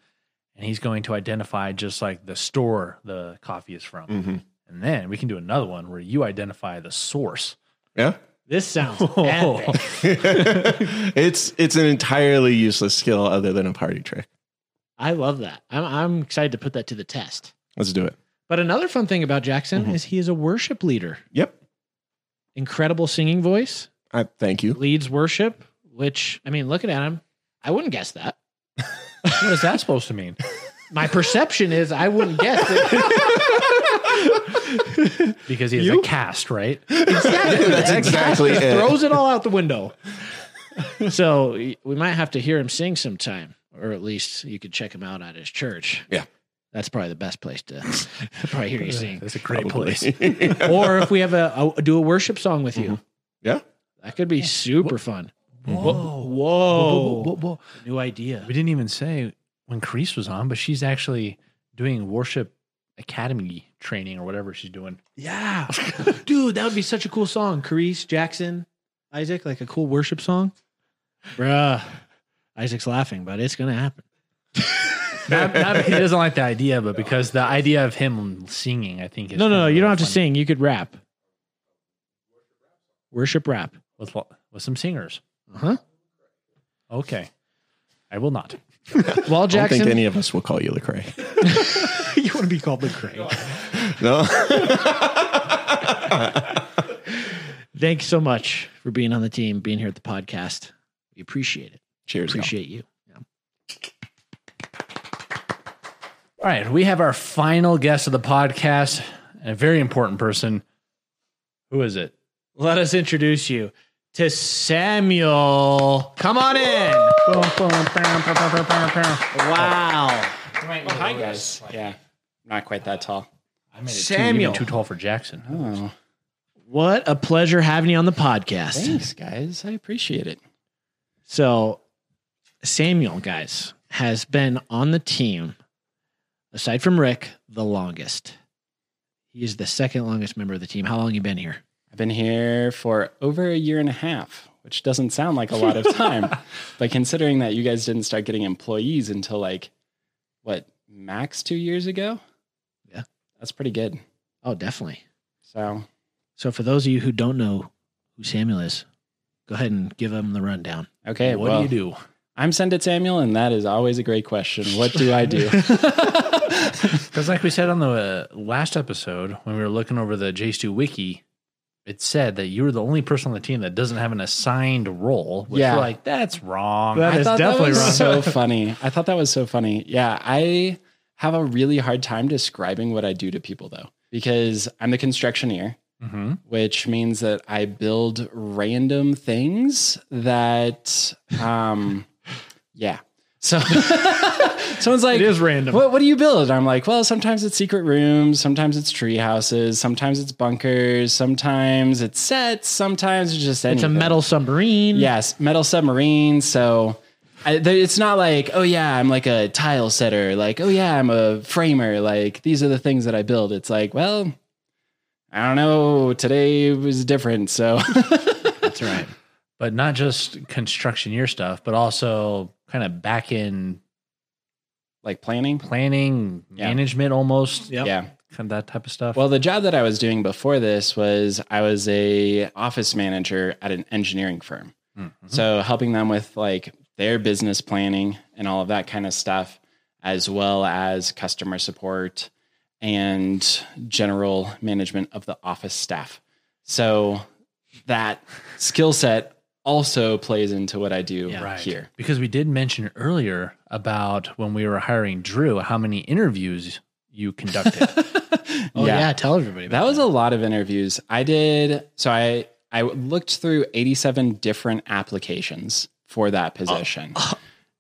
and he's going to identify just like the store the coffee is from. Mhm. And then we can do another one where you identify the source. Yeah. This sounds epic. it's it's an entirely useless skill other than a party trick. I love that. I'm, I'm excited to put that to the test. Let's do it. But another fun thing about Jackson is he is a worship leader. Yep. Incredible singing voice, I thank you. leads worship, which, I mean, looking at him, I wouldn't guess that. What is that supposed to mean? My perception is I wouldn't guess it. Because he has You? a cast, right? exactly. That's exactly it. Throws it all out the window. So y- we might have to hear him sing sometime, or at least you could check him out at his church. Yeah. That's probably the best place to probably hear you sing. That's a great place. or if we have a, a do a worship song with you, mm-hmm. Yeah. That could be super fun. Whoa. Whoa. Whoa, whoa, whoa. New idea. We didn't even say when Carice was on, but she's actually doing worship academy training or whatever she's doing. Yeah. Dude, that would be such a cool song. Carice, Jackson, Isaac, like a cool worship song. Bruh. Isaac's laughing, but it's going to happen. Not, not he doesn't like the idea, but because the idea of him singing, I think is No, no, no. kinda You don't really have to sing. You could rap. Worship rap. With with some singers. Uh-huh. Okay, I will not. Well, I don't Jackson, think any of us will call you Lecrae. you want to be called the Craig. No. Thanks so much for being on the team, being here at the podcast. We appreciate it. Cheers. y'all. Appreciate you. All right, we have our final guest of the podcast, and a very important person. Who is it? Let us introduce you to Samuel. Come on in. Wow. hi guys. Yeah, not quite that tall. I made it Samuel. too, even too tall for Jackson. Oh, What a pleasure having you on the podcast. thanks, guys. I appreciate it. So, Samuel, guys, has been on the team, aside from Rick, the longest. He is the second longest member of the team. How long you been here? I've been here for over a year and a half, which doesn't sound like a lot of time, but considering that you guys didn't start getting employees until like what max two years ago, Yeah. that's pretty good. Oh, definitely. So So, for those of you who don't know who Samuel is, go ahead and give them the rundown. okay, what well, do you do? I'm Send It Samuel, and that is always a great question. What do I do? Because, like we said on the uh, last episode, when we were looking over the J Stu wiki, it said that you were the only person on the team that doesn't have an assigned role. Which Yeah. like, that's wrong. That I is definitely that wrong. so funny. I thought that was so funny. Yeah, I have a really hard time describing what I do to people though, because I'm the constructioneer, hmm which means that I build random things that, um, yeah. So someone's like, It is random. What, what do you build? I'm like, well, sometimes it's secret rooms, sometimes it's tree houses, sometimes it's bunkers, sometimes it's sets, sometimes it's just It's a metal submarine. Yes, metal submarine. So I, it's not like, oh yeah, I'm like a tile setter. Like, oh yeah, I'm a framer. Like these are the things that I build. It's like, well, I don't know. Today was different. So That's right. But not just constructioneer stuff, but also kind of back in like planning. planning, Yeah. management almost. Yep. Yeah. Kind of that type of stuff. Well, the job that I was doing before this was I was a office manager at an engineering firm. Mhm. So helping them with like their business planning and all of that kind of stuff, as well as customer support and general management of the office staff. So that skill set also plays into what I do Right. here. Because we did mention earlier about when we were hiring Drew, how many interviews you conducted. Oh, yeah. Tell everybody. About That was a lot of interviews. I did so I I looked through 87 different applications for that uh, position. Uh,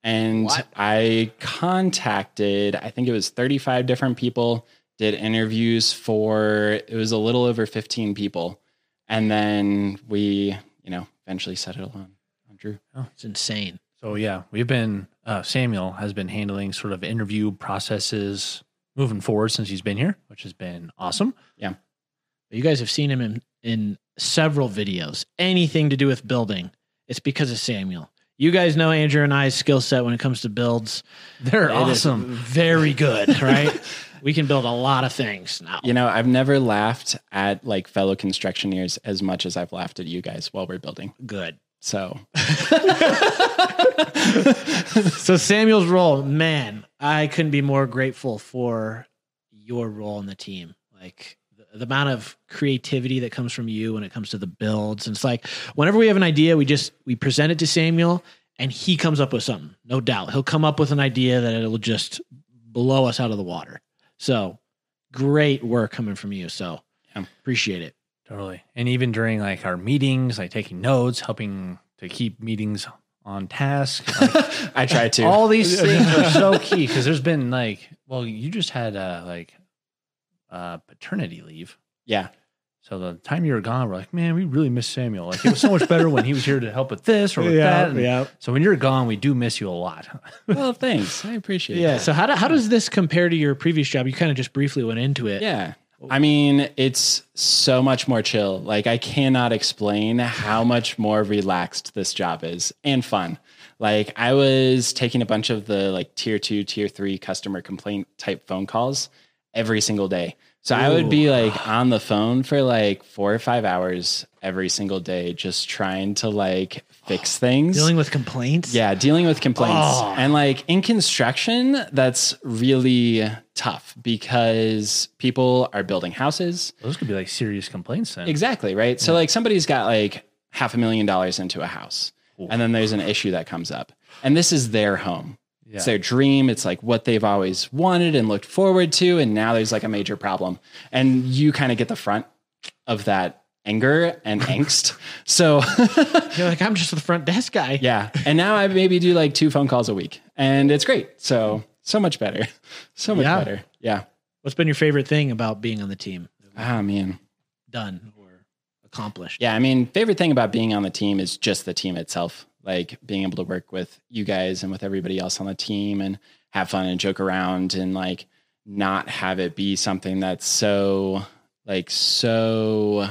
and I contacted I think it was 35 different people, did interviews for it was a little over 15 people. And then we, you know, eventually settled on, on Drew. Oh, it's insane. so yeah, we've been uh, Samuel has been handling sort of interview processes moving forward since he's been here, which has been awesome. Yeah. You guys have seen him in, in several videos. Anything to do with building, it's because of Samuel. You guys know Andrew and I's skill set when it comes to builds. They're It awesome. very good, right? we can build a lot of things now. You know, I've never laughed at like fellow constructioneers as much as I've laughed at you guys while we're building. Good. So So Samuel's role, man, I couldn't be more grateful for your role in the team. Like the, the amount of creativity that comes from you when it comes to the builds. And it's like whenever we have an idea, we just we present it to Samuel and he comes up with something. No doubt. He'll come up with an idea that it'll just blow us out of the water. So great work coming from you. So Yeah. appreciate it. Totally. And even during like our meetings, like taking notes, helping to keep meetings on task. Like, I try to. all these things are so key because there's been like, well, you just had uh, like uh, paternity leave. yeah. So the time you were gone, we're like, man, we really miss Samuel. Like it was so much better when he was here to help with this or with that. And yeah. So when you're gone, we do miss you a lot. Well, thanks. I appreciate it. Yeah. that. So how, do, how does this compare to your previous job? You kind of just briefly went into it. Yeah. I mean, it's so much more chill. Like, I cannot explain how much more relaxed this job is and fun. Like, I was taking a bunch of the like tier two, tier three customer complaint type phone calls every single day. So I would be like on the phone for like four or five hours every single day, just trying to like fix things. Dealing with complaints. Yeah, dealing with complaints. Oh. And like in construction, that's really tough because people are building houses. Those could be like serious complaints then. Exactly, right? So like somebody's got like half a million dollars into a house. And then there's an issue that comes up. And this is their home. It's their dream. It's like what they've always wanted and looked forward to. And now there's like a major problem. And you kind of get the front of that anger and angst. So You're like, I'm just the front desk guy. yeah. And now I maybe do like two phone calls a week. And it's great. So so much better. So much Yeah. better. Yeah. What's been your favorite thing about being on the team? Ah man. Done or accomplished? Yeah, I mean, favorite thing about being on the team is just the team itself. Like being able to work with you guys and with everybody else on the team and have fun and joke around and like not have it be something that's so like so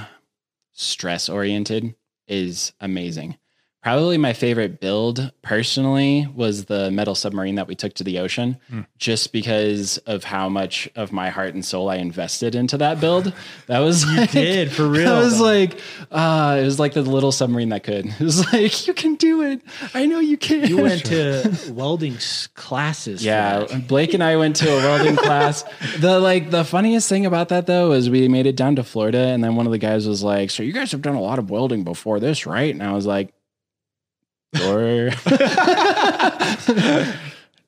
stress oriented is amazing. Probably my favorite build personally was the metal submarine that we took to the ocean, just because of how much of my heart and soul I invested into that build. That was like, did, for real, That was though. like, uh, it was like the little submarine that could. It was like, you can do it. I know you can. You went to welding classes. Yeah. Blake and I went to a welding class. The like the funniest thing about that though is we made it down to Florida, and then one of the guys was like, "So you guys have done a lot of welding before this, right?" And I was like, "Sure."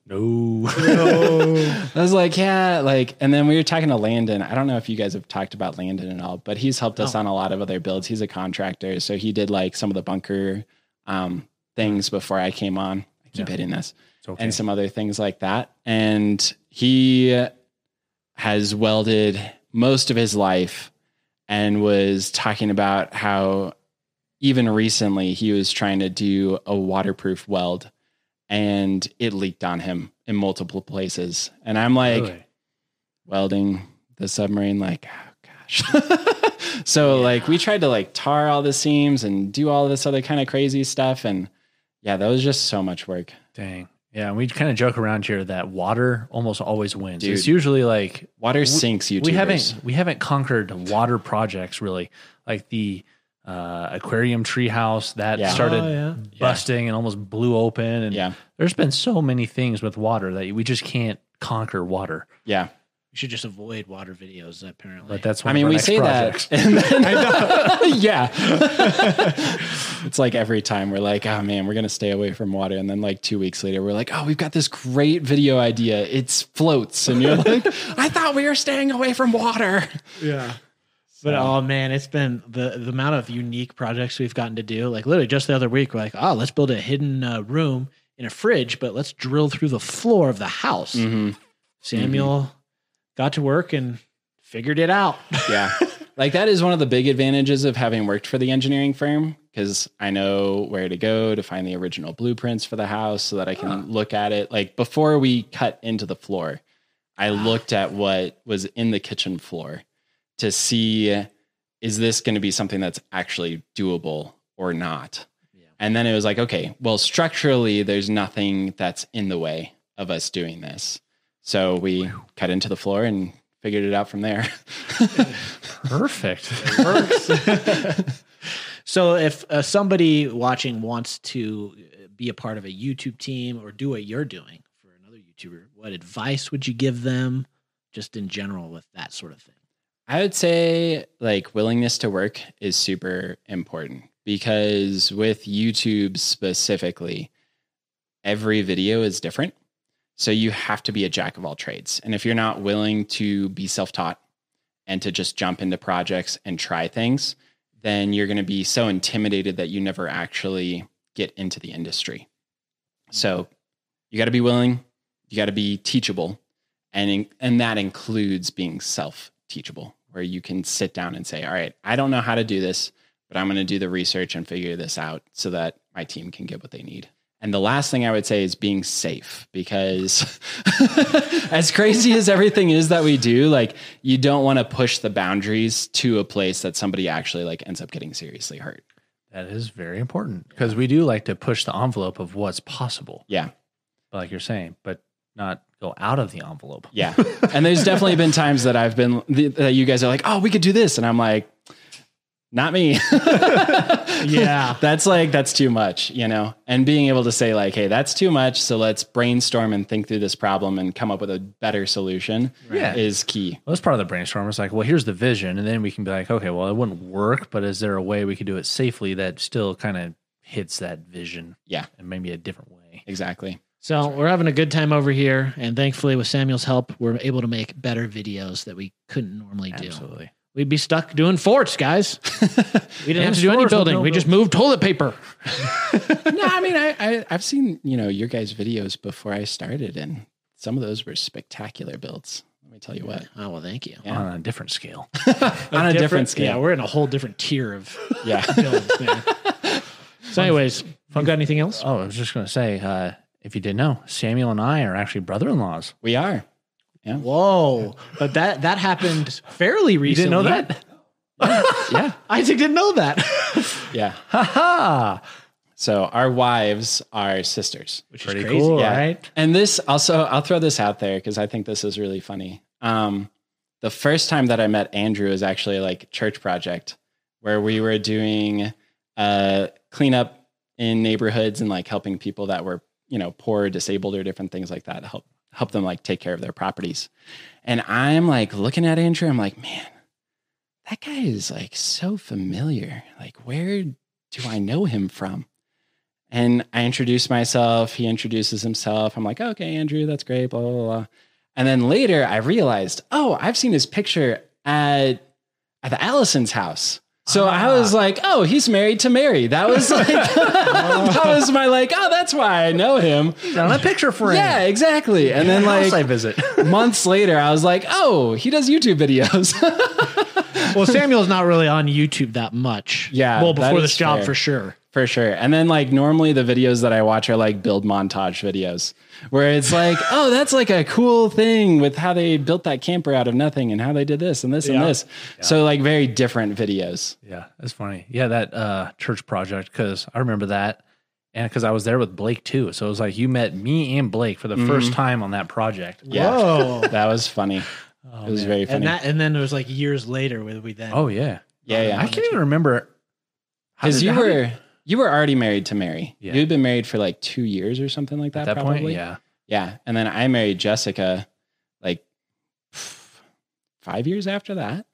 No. I was like, "Yeah," like, and then we were talking to Landon. I don't know if you guys have talked about Landon and all, but he's helped us on a lot of other builds. He's a contractor, so he did like some of the bunker um, things before I came on. I keep hitting this okay. and some other things like that. And he has welded most of his life and was talking about how even recently he was trying to do a waterproof weld and it leaked on him in multiple places. And I'm like, Really? welding the submarine, like, oh gosh. so like we tried to like tar all the seams and do all this other kind of crazy stuff. And yeah, that was just so much work. Dang. Yeah, and we kind of joke around here that water almost always wins. Dude. It's usually like Water sinks you. we haven't we haven't conquered water projects really. Like the uh, aquarium treehouse that Yeah. started Oh, yeah. busting and almost blew open. And Yeah. there's been so many things with water that we just can't conquer water. Yeah. We should just avoid water videos, apparently. But that's one I mean, we next say projects. that. And then, yeah. it's like every time we're like, oh man, we're going to stay away from water. And then like two weeks later, we're like, oh, we've got this great video idea. It's floats. And you're like, I thought we were staying away from water. Yeah. But oh man, it's been the the amount of unique projects we've gotten to do. Like literally just the other week, we're like, oh, let's build a hidden uh, room in a fridge, but let's drill through the floor of the house. Mm-hmm. Samuel got to work and figured it out. Yeah. Like that is one of the big advantages of having worked for the engineering firm because I know where to go to find the original blueprints for the house so that I can look at it. Like before we cut into the floor, I looked at what was in the kitchen floor to see is this going to be something that's actually doable or not. And then it was like, okay, well, structurally, there's nothing that's in the way of us doing this. So we cut into the floor and figured it out from there. Perfect. So if uh, somebody watching wants to uh, be a part of a YouTube team or do what you're doing for another YouTuber, what advice would you give them just in general with that sort of thing? I would say like willingness to work is super important because with YouTube specifically, every video is different. So you have to be a jack of all trades. And if you're not willing to be self taught and to just jump into projects and try things, then you're going to be so intimidated that you never actually get into the industry. So you got to be willing, you got to be teachable, and in, and that includes being self teachable, where you can sit down and say, "All right, I don't know how to do this, but I'm going to do the research and figure this out so that my team can get what they need." And the last thing I would say is being safe because as crazy as everything is that we do, like you don't want to push the boundaries to a place that somebody actually like ends up getting seriously hurt. That is very important because we do like to push the envelope of what's possible. Yeah. Like you're saying, but not go out of the envelope. Yeah. And there's definitely been times that I've been, that you guys are like, oh, we could do this. And I'm like, not me. Yeah. that's like, that's too much, you know? And being able to say, like, hey, that's too much. So let's brainstorm and think through this problem and come up with a better solution Yeah. is key. Well, that's part of the brainstorm. It's like, well, here's the vision, and then we can be like, okay, well, it wouldn't work, but is there a way we could do it safely that still kind of hits that vision? Yeah. and maybe a different way. Exactly. So we're having a good time over here, and thankfully, with Samuel's help, we're able to make better videos that we couldn't normally do. Absolutely. We'd be stuck doing forts, guys. We didn't have to do any building. no we just moved toilet paper. no, I mean, I, I, I've seen, you know, your guys' videos before I started, and some of those were spectacular builds. Let me tell you what. Oh well, thank you. Yeah. On a different scale. On a different scale. Yeah, we're in a whole different tier of Yeah. builds, man. So, anyways, you got anything else? Oh, I was just going to say, uh, if you didn't know, Samuel and I are actually brother-in-laws. We are. Yeah. Whoa! But that that happened fairly recently. You didn't know that? Yeah. Isaac didn't know that. Yeah. Ha ha! So our wives are sisters. Which Pretty is crazy. cool, Yeah. right? And this also, I'll throw this out there because I think this is really funny. Um, the first time that I met Andrew was actually like church project where we were doing uh, cleanup in neighborhoods and like helping people that were, you know, poor, disabled, or different things like that. Help help them like take care of their properties. And I'm like looking at Andrew. I'm like, man, that guy is like so familiar. Like, where do I know him from? And I introduce myself. He introduces himself. I'm like, okay, Andrew, that's great, blah, blah, blah. And then later I realized, oh, I've seen his picture at, at the Allison's house. So I ah. was like, oh, he's married to Mary. That was like, that was my like, oh, that's why I know him. On a picture frame. Yeah, exactly. And then House I like visit. months later, I was like, oh, he does YouTube videos. Well, Samuel's not really on YouTube that much. Yeah, Well, before this job fair. for sure. For sure. And then like normally the videos that I watch are like build montage videos where it's like, oh, that's like a cool thing with how they built that camper out of nothing and how they did this and this and Yeah. this. So like very different videos. Yeah, that's funny. Yeah, that uh, church project because I remember that, and because I was there with Blake too. So it was like you met me and Blake for the first time on that project. Yeah. Whoa. That was funny. it was very funny. and that, and then it was like years later where we then. Oh yeah, yeah, yeah. I can't even remember how Because did- you how did- were you were already married to Mary. Yeah. You had been married for like two years or something like that. at that probably. point. Yeah, Yeah. And then I married Jessica like five years after that.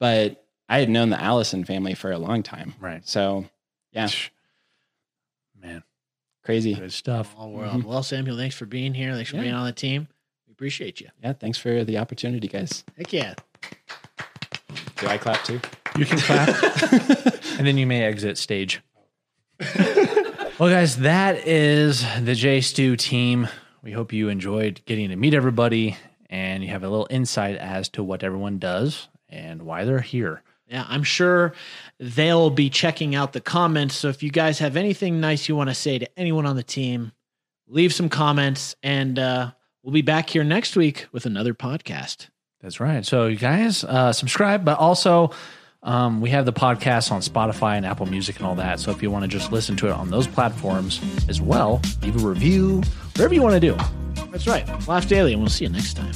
But I had known the Allison family for a long time. right. So yeah, Man, crazy. good stuff. All world. Mm-hmm. Well, Samuel, thanks for being here. Thanks for Yeah. being on the team. We appreciate you. Yeah. Thanks for the opportunity, guys. Heck yeah. Do I clap too? You can clap, and then you may exit stage. Well, guys, that is the J Stu team. We hope you enjoyed getting to meet everybody, and you have a little insight as to what everyone does and why they're here. Yeah, I'm sure they'll be checking out the comments. So if you guys have anything nice you want to say to anyone on the team, leave some comments and uh, we'll be back here next week with another podcast. That's right. So you guys uh, subscribe, but also um, we have the podcast on Spotify and Apple Music and all that. So if you want to just listen to it on those platforms as well, leave a review, whatever you want to do. That's right. Laugh Daily, and we'll see you next time.